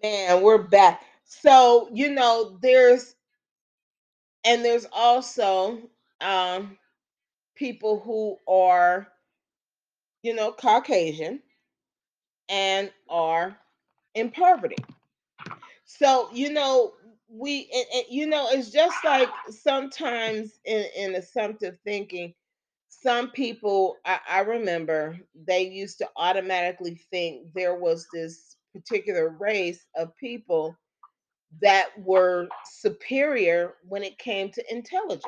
Amen. We're back. So, you know, there's and there's also um people who are, you know, Caucasian and are in poverty. So, you know, we and, you know, it's just like sometimes in, in assumptive thinking, some people I, I remember they used to automatically think there was this particular race of people that were superior when it came to intelligence.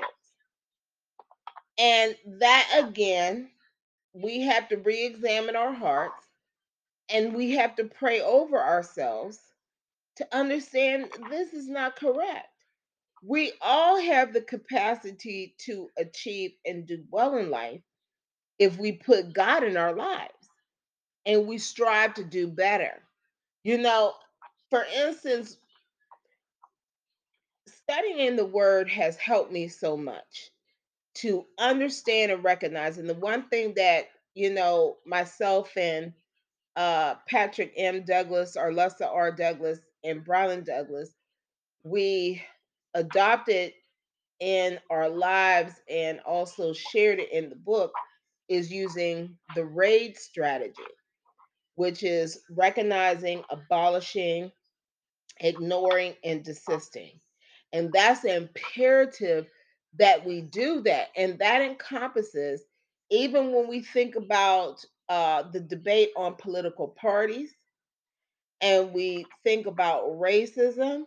And that again, we have to re examine our hearts and we have to pray over ourselves to understand this is not correct. We all have the capacity to achieve and do well in life if we put God in our lives and we strive to do better. You know, for instance, studying the word has helped me so much to understand and recognize. And the one thing that, you know, myself and uh, Patrick M. Douglas, or Lessa R. Douglas, and Brian Douglas, we adopted in our lives and also shared it in the book is using the RAID strategy, which is recognizing, abolishing, ignoring, and desisting. And that's imperative that we do that. And that encompasses, even when we think about uh, the debate on political parties and we think about racism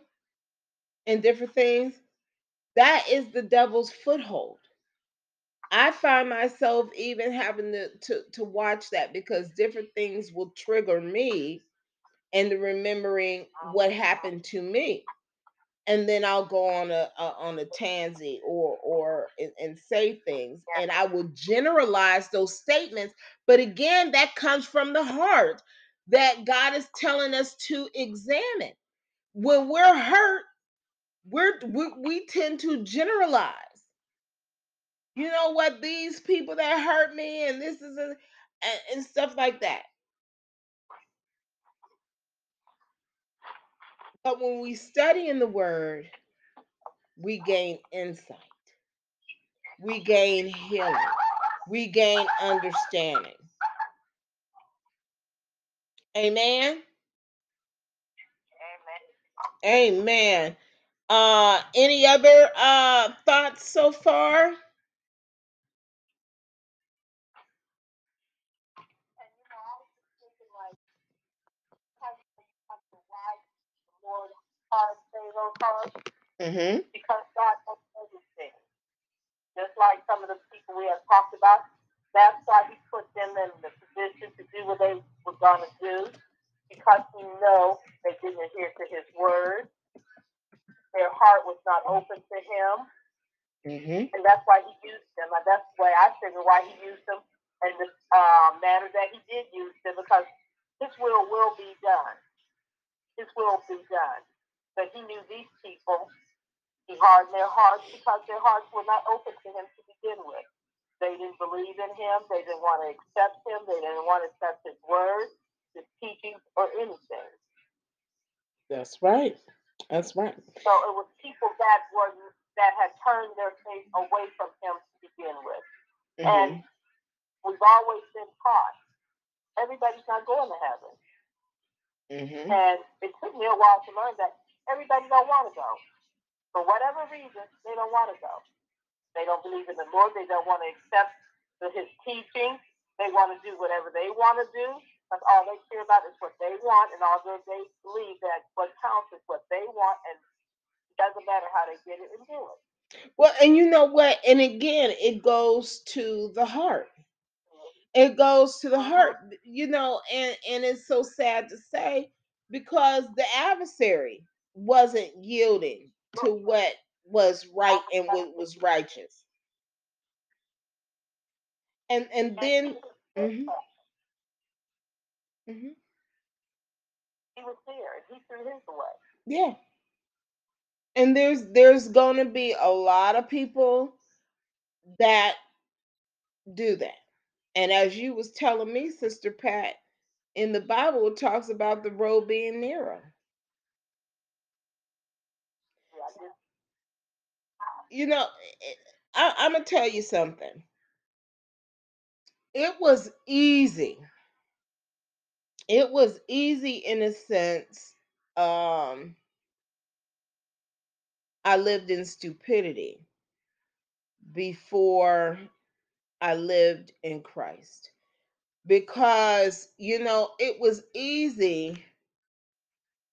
and different things, that is the devil's foothold. I find myself even having to, to, to watch that because different things will trigger me and remembering what happened to me and then I'll go on a, a on a tansy or or and, and say things, and I will generalize those statements. But again, that comes from the heart that God is telling us to examine. When we're hurt, we're we, we tend to generalize. You know what? These people that hurt me, and this is a, and, and stuff like that. But when we study in the Word, we gain insight we gain healing, we gain understanding. Amen. Amen. Amen. Uh any other uh thoughts so far? And you know, I was just thinking like how you have to why the Lord hard say those Mm-hmm. because God knows everything. Just like some of the people we have talked about, that's why He put them in the position to do what they were going to do because He know they didn't adhere to His word. Their heart was not open to Him. Mm-hmm. and that's why he used them. And that's why I figure why he used them in the uh, manner that he did use them because his will will be done. His will be done. But he knew these people. He hardened their hearts because their hearts were not open to him to begin with. They didn't believe in him. They didn't want to accept him. They didn't want to accept his words, his teachings, or anything. That's right. That's right. So it was people that were that had turned their face away from him to begin with. Mm-hmm. And we've always been taught everybody's not going to heaven. Mm-hmm. And it took me a while to learn that everybody don't want to go. For whatever reason, they don't want to go. They don't believe in the Lord. They don't want to accept the, his teaching. They want to do whatever they want to do. That's all they care about is what they want, and although they believe that what counts is what they want, and it doesn't matter how they get it and do it. Well, and you know what? And again, it goes to the heart. It goes to the mm-hmm. heart, you know, and and it's so sad to say because the adversary wasn't yielding to what was right and what was righteous. And and then mm-hmm. Mm-hmm. He was there. And he threw his away. Yeah. And there's there's going to be a lot of people that do that. And as you was telling me, Sister Pat, in the Bible it talks about the road being narrow. You know, I, I'm gonna tell you something. It was easy it was easy in a sense. Um, I lived in stupidity before I lived in Christ because, you know, it was easy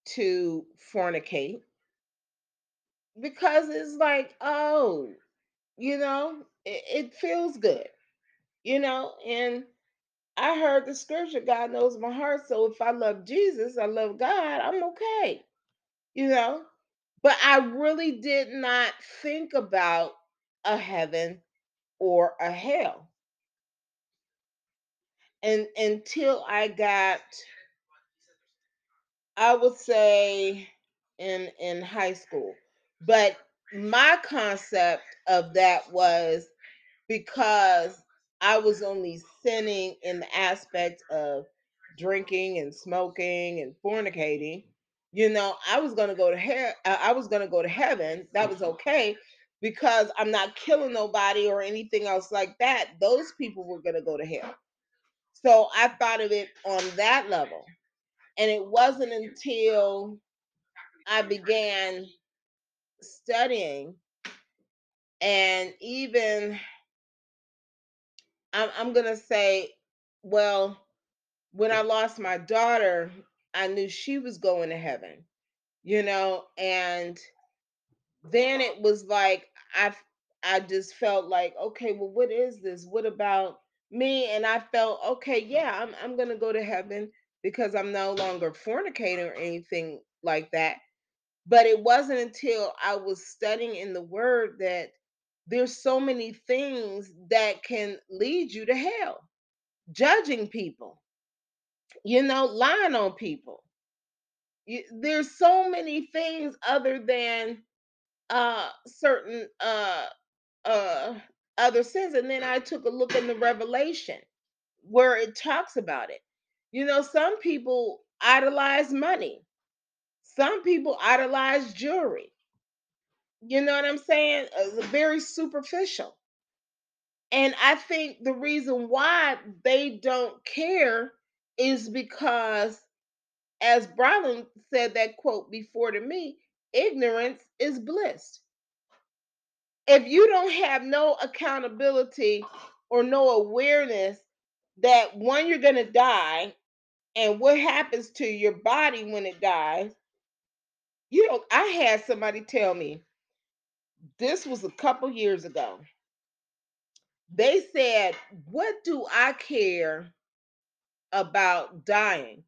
to fornicate because it's like, oh, you know, it, it feels good, you know, and I heard the scripture, God knows my heart. So if I love Jesus, I love God, I'm okay. You know? But I really did not think about a heaven or a hell. And until I got I would say in in high school. But my concept of that was because I was only sinning in the aspect of drinking and smoking and fornicating. You know, I was gonna go to hell. I was gonna go to heaven. That was mm-hmm. okay because I'm not killing nobody or anything else like that. Those people were gonna go to hell. So I thought of it on that level. And it wasn't until I began studying and even I'm, I'm gonna say, well, when I lost my daughter, I knew she was going to heaven, you know, and then it was like I I just felt like, okay, well, what is this? What about me? And I felt, okay, yeah, I'm I'm gonna go to heaven because I'm no longer fornicating or anything like that. But it wasn't until I was studying in the word that there's so many things that can lead you to hell. Judging people you know lying on people. There's so many things other than uh certain uh uh other sins and then i took a look in the revelation where it talks about it. You know some people idolize money some people idolize jewelry you know what I'm saying? Uh, very superficial. And I think the reason why they don't care is because, as Browning said that quote before to me, ignorance is bliss. If you don't have no accountability or no awareness that one, you're going to die, and what happens to your body when it dies, you know, I had somebody tell me, this was a couple years ago. They said, What do I care about dying?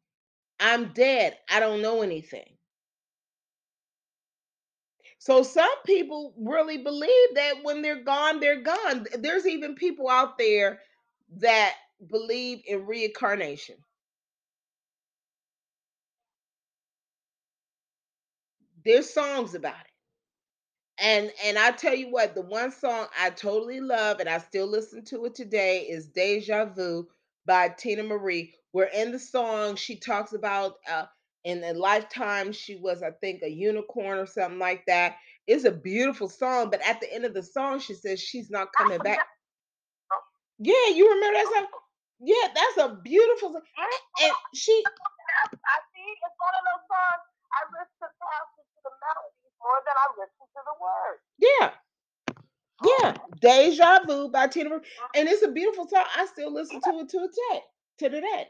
I'm dead. I don't know anything. So some people really believe that when they're gone, they're gone. There's even people out there that believe in reincarnation. There's songs about it and and I tell you what, the one song I totally love and I still listen to it today is "Deja Vu" by Teena Marie. Where in the song she talks about uh, in a lifetime she was i think a unicorn or something like that it's a beautiful song but at the end of the song she says she's not coming back yeah you remember that song yeah that's a beautiful song. and she I see it's one of those songs I listen to to the melodies more than I listen to the words. yeah. Oh, yeah. deja vu by Teena Marie. and it's a beautiful song. I still listen to it to a day to the day.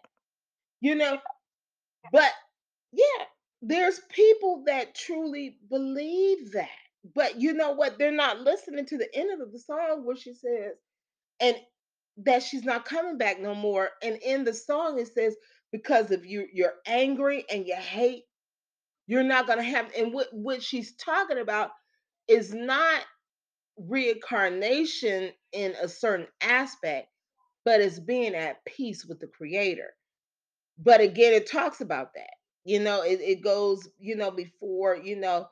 You know? But yeah there's people that truly believe that. But you know what? They're not listening to the end of the song where she says and that she's not coming back no more. And in the song it says because of you you're angry and you hate you're not going to have and what what she's talking about is not reincarnation in a certain aspect but it's being at peace with the creator. But again it talks about that you know it, it goes you know before you know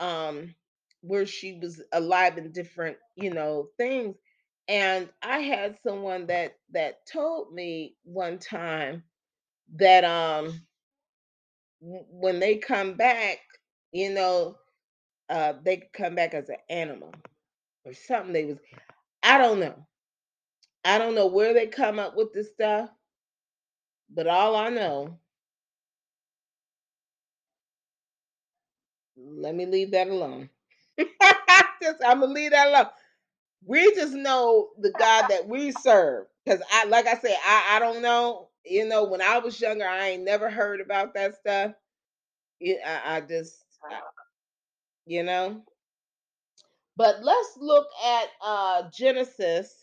um where she was alive in different you know things. And i had someone that that told me one time that um when they come back you know uh they come back as an animal or something they was i don't know. I don't know where they come up with this stuff but all i know let me leave that alone. Just i'm gonna leave that alone. We just know the god that we serve because i like i said i i don't know you know when i was younger i ain't never heard about that stuff. It, I, I just I- you know? But let's look at uh genesis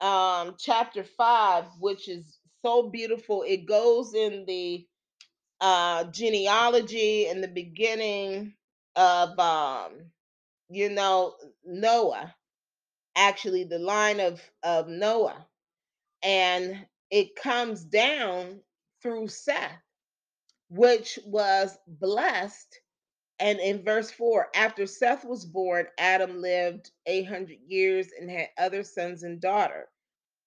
um chapter 5 which is so beautiful. It goes in the uh genealogy and the beginning of um you know noah actually the line of of noah. And it comes down through seth which was blessed and in verse 4 after seth was born adam lived 800 years and had other sons and daughters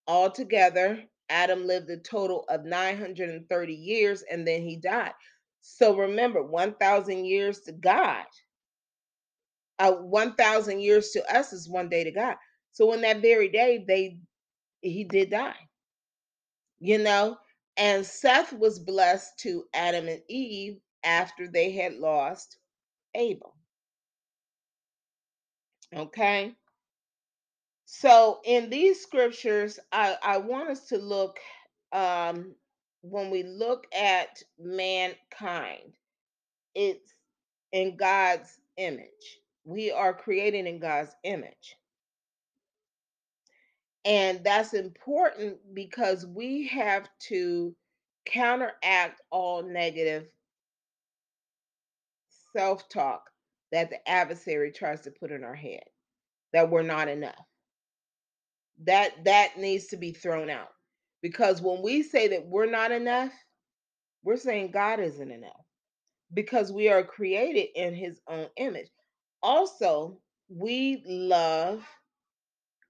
Altogether, Adam lived a total of 930 years and then he died. So remember, 1,000 years to God, uh, 1,000 years to us is one day to God. So in that very day, they he did die, you know. And Seth was blessed to Adam and Eve after they had lost Abel. Okay. So in these scriptures, I, I want us to look um, when we look at mankind, it's in God's image. We are created in God's image. And that's important because we have to counteract all negative self talk that the adversary tries to put in our head that we're not enough. That that needs to be thrown out. Because when we say that we're not enough, we're saying God isn't enough because we are created in his own image. Also, we love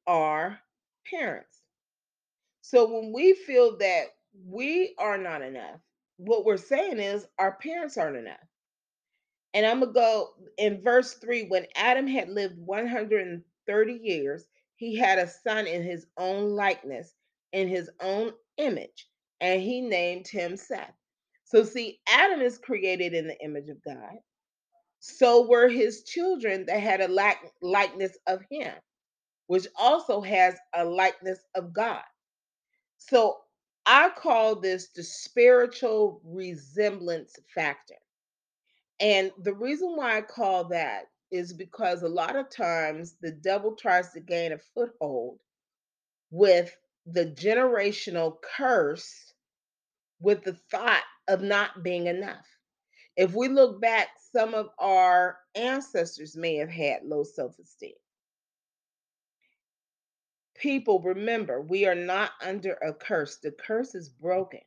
our parents. So when we feel that we are not enough, what we're saying is our parents aren't enough. And I'm going to go in verse 3 when Adam had lived 130 years, he had a son in his own likeness, in his own image, and he named him Seth. So, see, Adam is created in the image of God. So were his children that had a like, likeness of him, which also has a likeness of God. So I call this the spiritual resemblance factor. And the reason why I call that is because a lot of times the devil tries to gain a foothold with the generational curse with the thought of not being enough. If we look back, some of our ancestors may have had low self esteem. People, remember, we are not under a curse. The curse is broken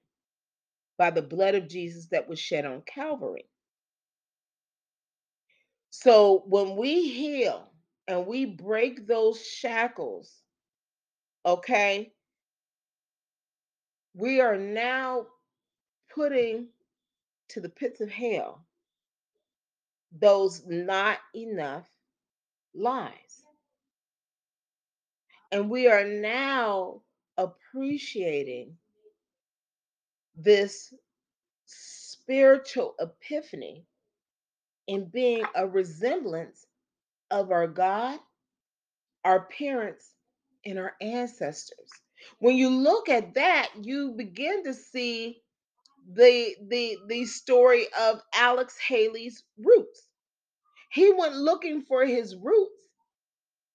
by the blood of Jesus that was shed on Calvary. So when we heal and we break those shackles, okay, we are now putting to the pits of hell those not enough lies. And we are now appreciating this spiritual epiphany in being a resemblance of our God, our parents, and our ancestors. When you look at that, you begin to see the the the story of Alex Haley's roots. He went looking for his roots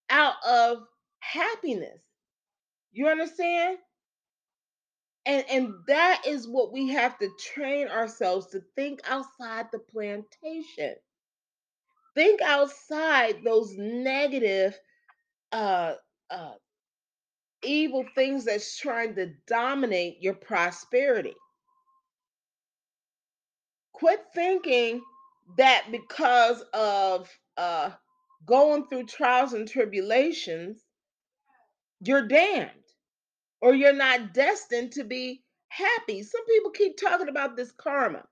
out of happiness. You understand? And and that is what we have to train ourselves to think outside the plantation. Think outside those negative uh uh evil things that's trying to dominate your prosperity. Quit thinking that because of uh, going through trials and tribulations, you're damned or you're not destined to be happy. Some people keep talking about this karma.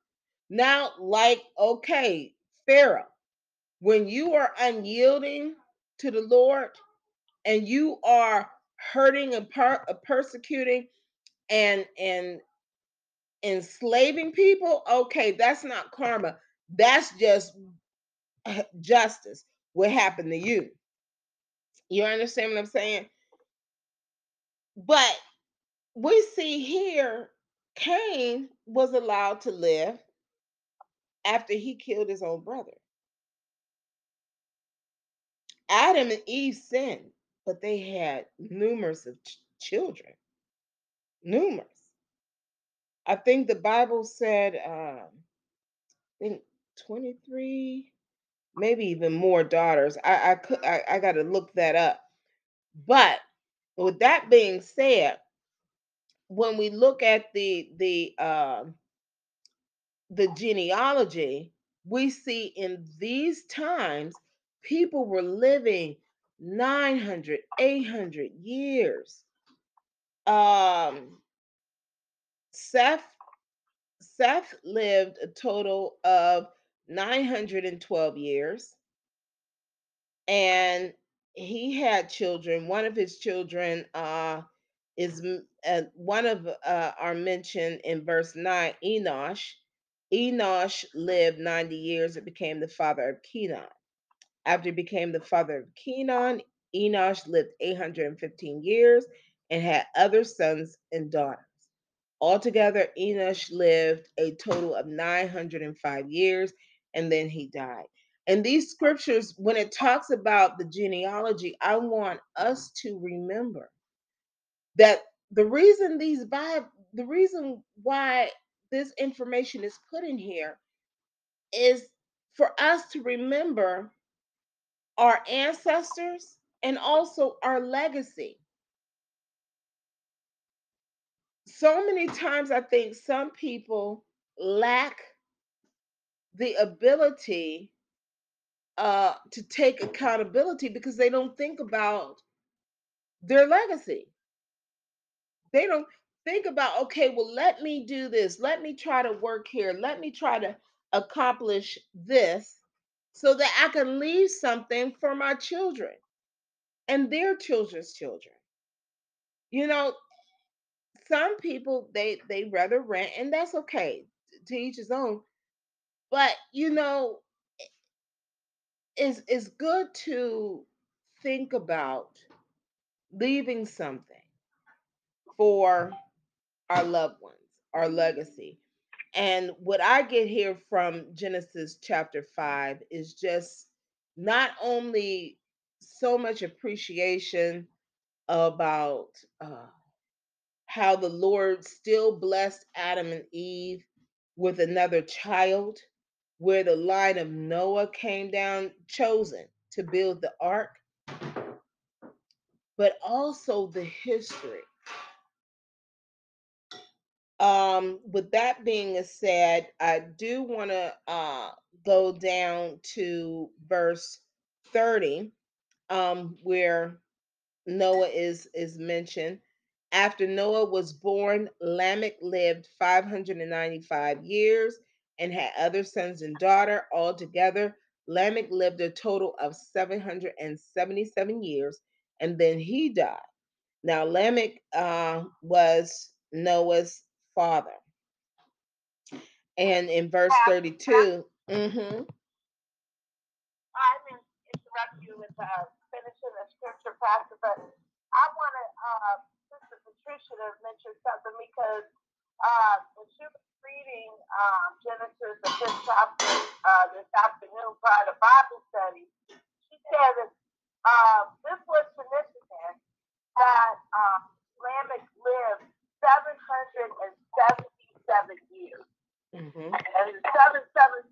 Now, like, okay, Pharaoh, when you are unyielding to the Lord and you are hurting and per- uh, persecuting and and enslaving people, okay, that's not karma. That's just justice. What happened to you? You understand what I'm saying? But we see here Cain was allowed to live after he killed his own brother. Adam and Eve sinned, but they had numerous of ch- children. Numerous. I think the Bible said, um, I think 23, maybe even more daughters. I I could I, I got to look that up. But with that being said, when we look at the the um the genealogy, we see in these times people were living 900, 800 years. Um, Seth Seth lived a total of 912 years and he had children. One of his children uh, is uh, one of uh, are mentioned in verse 9, Enosh. Enosh lived 90 years and became the father of Kenan. After he became the father of Kenan, Enosh lived 815 years and had other sons and daughters. Altogether, Enosh lived a total of 905 years and then he died. And these scriptures, when it talks about the genealogy, I want us to remember that the reason these Bible, the reason why this information is put in here is for us to remember our ancestors and also our legacy. So many times, I think some people lack the ability uh, to take accountability because they don't think about their legacy. They don't think about, okay, well, let me do this. Let me try to work here. Let me try to accomplish this so that I can leave something for my children and their children's children. You know, some people they they rather rent and that's okay to each his own. But you know, it's it's good to think about leaving something for our loved ones, our legacy. And what I get here from Genesis chapter 5 is just not only so much appreciation about uh, how the Lord still blessed Adam and Eve with another child, where the line of Noah came down, chosen to build the ark, but also the history. Um with that being said i do want to uh go down to verse 30 um where noah is is mentioned. After noah was born lamech lived 595 years and had other sons and daughter. Altogether, Lamech lived a total of 777 years, and then he died. Now, Lamech uh, was Noah's father. And in verse 32, mm-hmm. I didn't interrupt you with uh, finishing the scripture, Pastor, but I want to, uh, Sister Patricia to mention something because uh, when she was reading um, Genesis, the fifth chapter, uh, this afternoon prior to Bible study, she said that uh, this was significant that uh, Lamech lived 777 years. Mm-hmm. And seven, seven,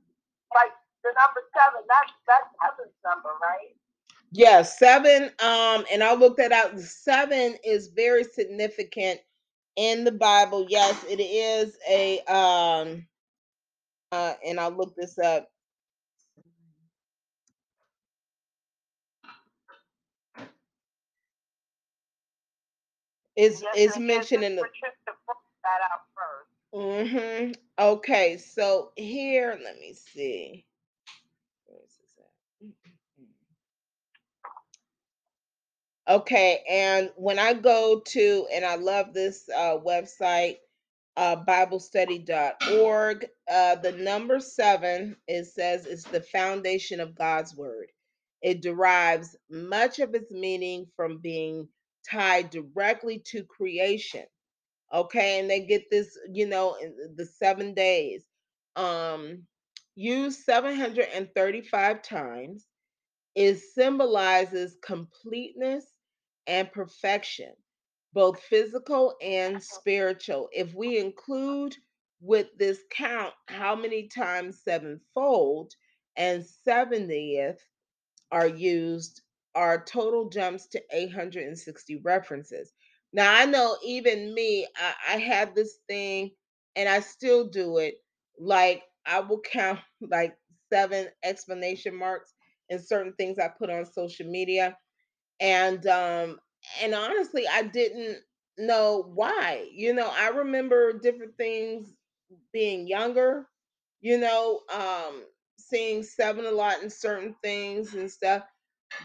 like the number seven, that's that's heaven's number, right? Yeah, seven. Um, and I looked that out. Seven is very significant in the Bible. Yes, it is a um uh and I'll look this up. Is is mentioned in the that out first. Mm-hmm. Okay, so here, let me see. Okay, and when I go to, and I love this uh, website, uh, BibleStudy.org, uh, the number seven, it says, is the foundation of God's Word. It derives much of its meaning from being tied directly to creation. Okay, and they get this, you know, the seven days. Um, used 735 times. It symbolizes completeness and perfection, both physical and spiritual. If we include with this count how many times sevenfold and 70th are used, our total jumps to 860 references. Now, I know even me, I, I have this thing and I still do it. Like, I will count like seven explanation marks in certain things I put on social media and um and honestly i didn't know why you know i remember different things being younger you know um seeing seven a lot in certain things and stuff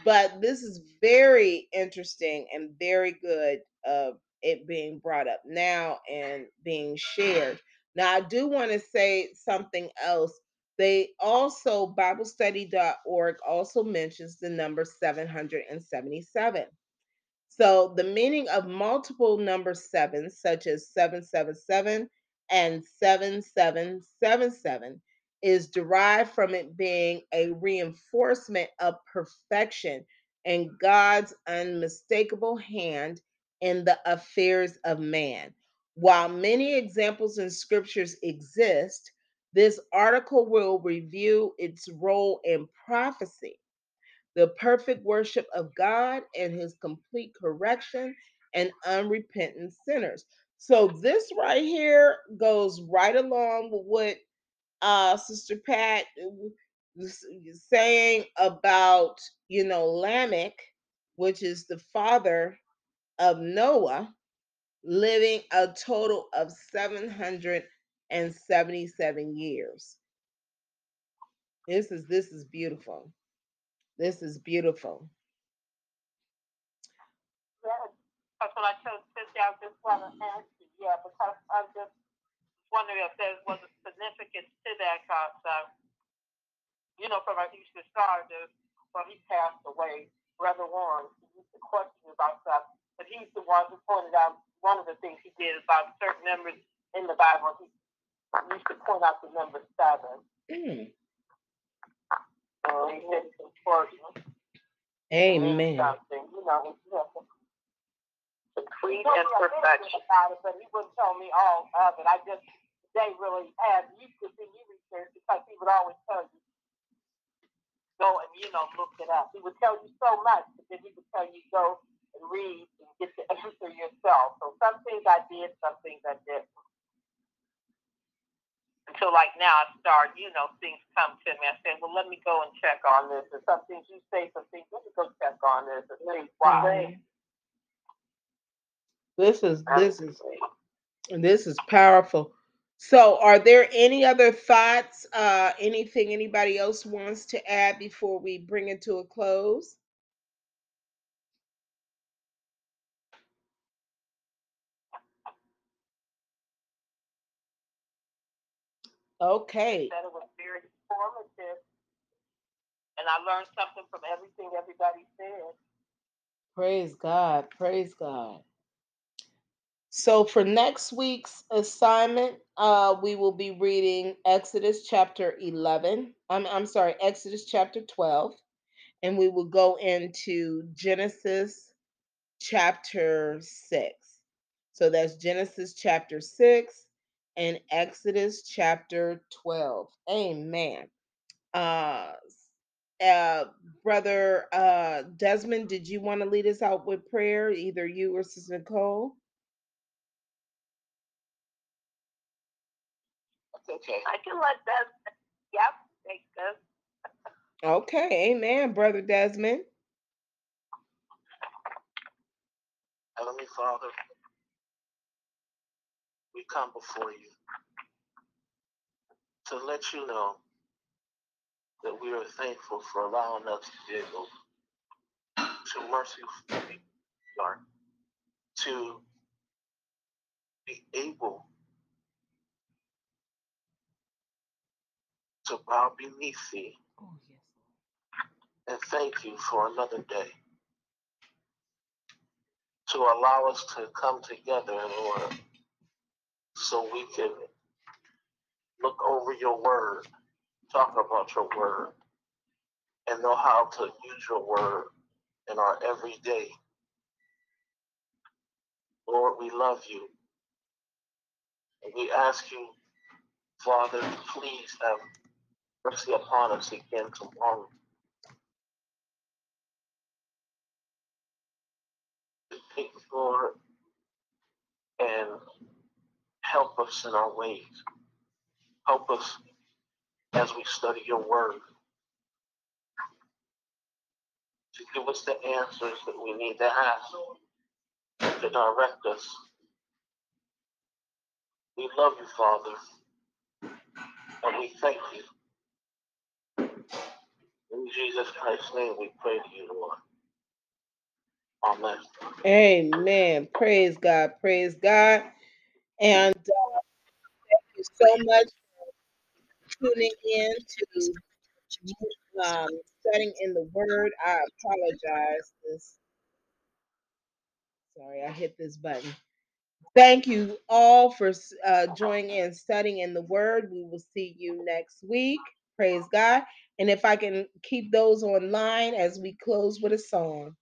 but this is very interesting and very good of it being brought up now and being shared. Now i do want to say something else they also, BibleStudy.org also mentions the number 777. So the meaning of multiple number sevens, such as 777 and 7777, is derived from it being a reinforcement of perfection and God's unmistakable hand in the affairs of man. While many examples in scriptures exist, this article will review its role in prophecy, the perfect worship of God, and his complete correction and unrepentant sinners. So, this right here goes right along with what uh, Sister Pat was saying about, you know, Lamech, which is the father of Noah, living a total of 700 and 77 years. This is this is beautiful. This is beautiful. Yeah, that's what I want to ask you. Yeah, because I'm just wondering if there was a significance to that concept. Uh, you know, from our Easter Star, uh, when he passed away. Brother Warren, he used to question about stuff, but he's the one who pointed out one of the things he did about certain numbers in the Bible. He used to point out the number seven. Mm. He said it's important. Amen. Something, you know, the creed and perfection. About it, but he wouldn't tell me all of it. I just they really had you could do you research because he would always tell you go and you know look it up. He would tell you so much, but then he would tell you go and read and get the answer yourself. So some things I did, some things I didn't until like now I start, you know, things come to me. I say, well, let me go and check on this. And some things you say, some things, let me go check on this and see why. This is this is this is powerful. So, are there any other thoughts? Uh, anything anybody else wants to add before we bring it to a close? Okay. That it was very informative, and I learned something from everything everybody said. Praise God. Praise God. So for next week's assignment, uh, we will be reading Exodus chapter 11. I'm, I'm sorry, Exodus chapter 12. And we will go into Genesis chapter 6. So that's Genesis chapter 6 and Exodus chapter 12. Amen. Uh, uh, Brother uh, Desmond, did you want to lead us out with prayer? Either you or Sister Nicole? Okay. I can let that. Yep, take this. Okay, amen, Brother Desmond. Heavenly Father, we come before you to let you know that we are thankful for allowing us to be able to mercifully Lord, to be able to bow beneath thee Oh, yes. and thank you for another day. To allow us to come together in order so we can look over your word, talk about your word, and know how to use your word in our everyday. Lord, we love you. And we ask you, Father, please have mercy upon us again tomorrow. Take, Lord, and help us in our ways. Help us as we study your word to give us the answers that we need to have to direct us. We love you, Father, and we thank you. In Jesus Christ's name, we pray to you, Lord. Amen. Amen. Praise God. Praise God. And uh, thank you so much for tuning in to um, studying in the Word. I apologize. This, sorry, I hit this button. Thank you all for uh, joining in studying in the Word. We will see you next week. Praise God. And if I can keep those online as we close with a song.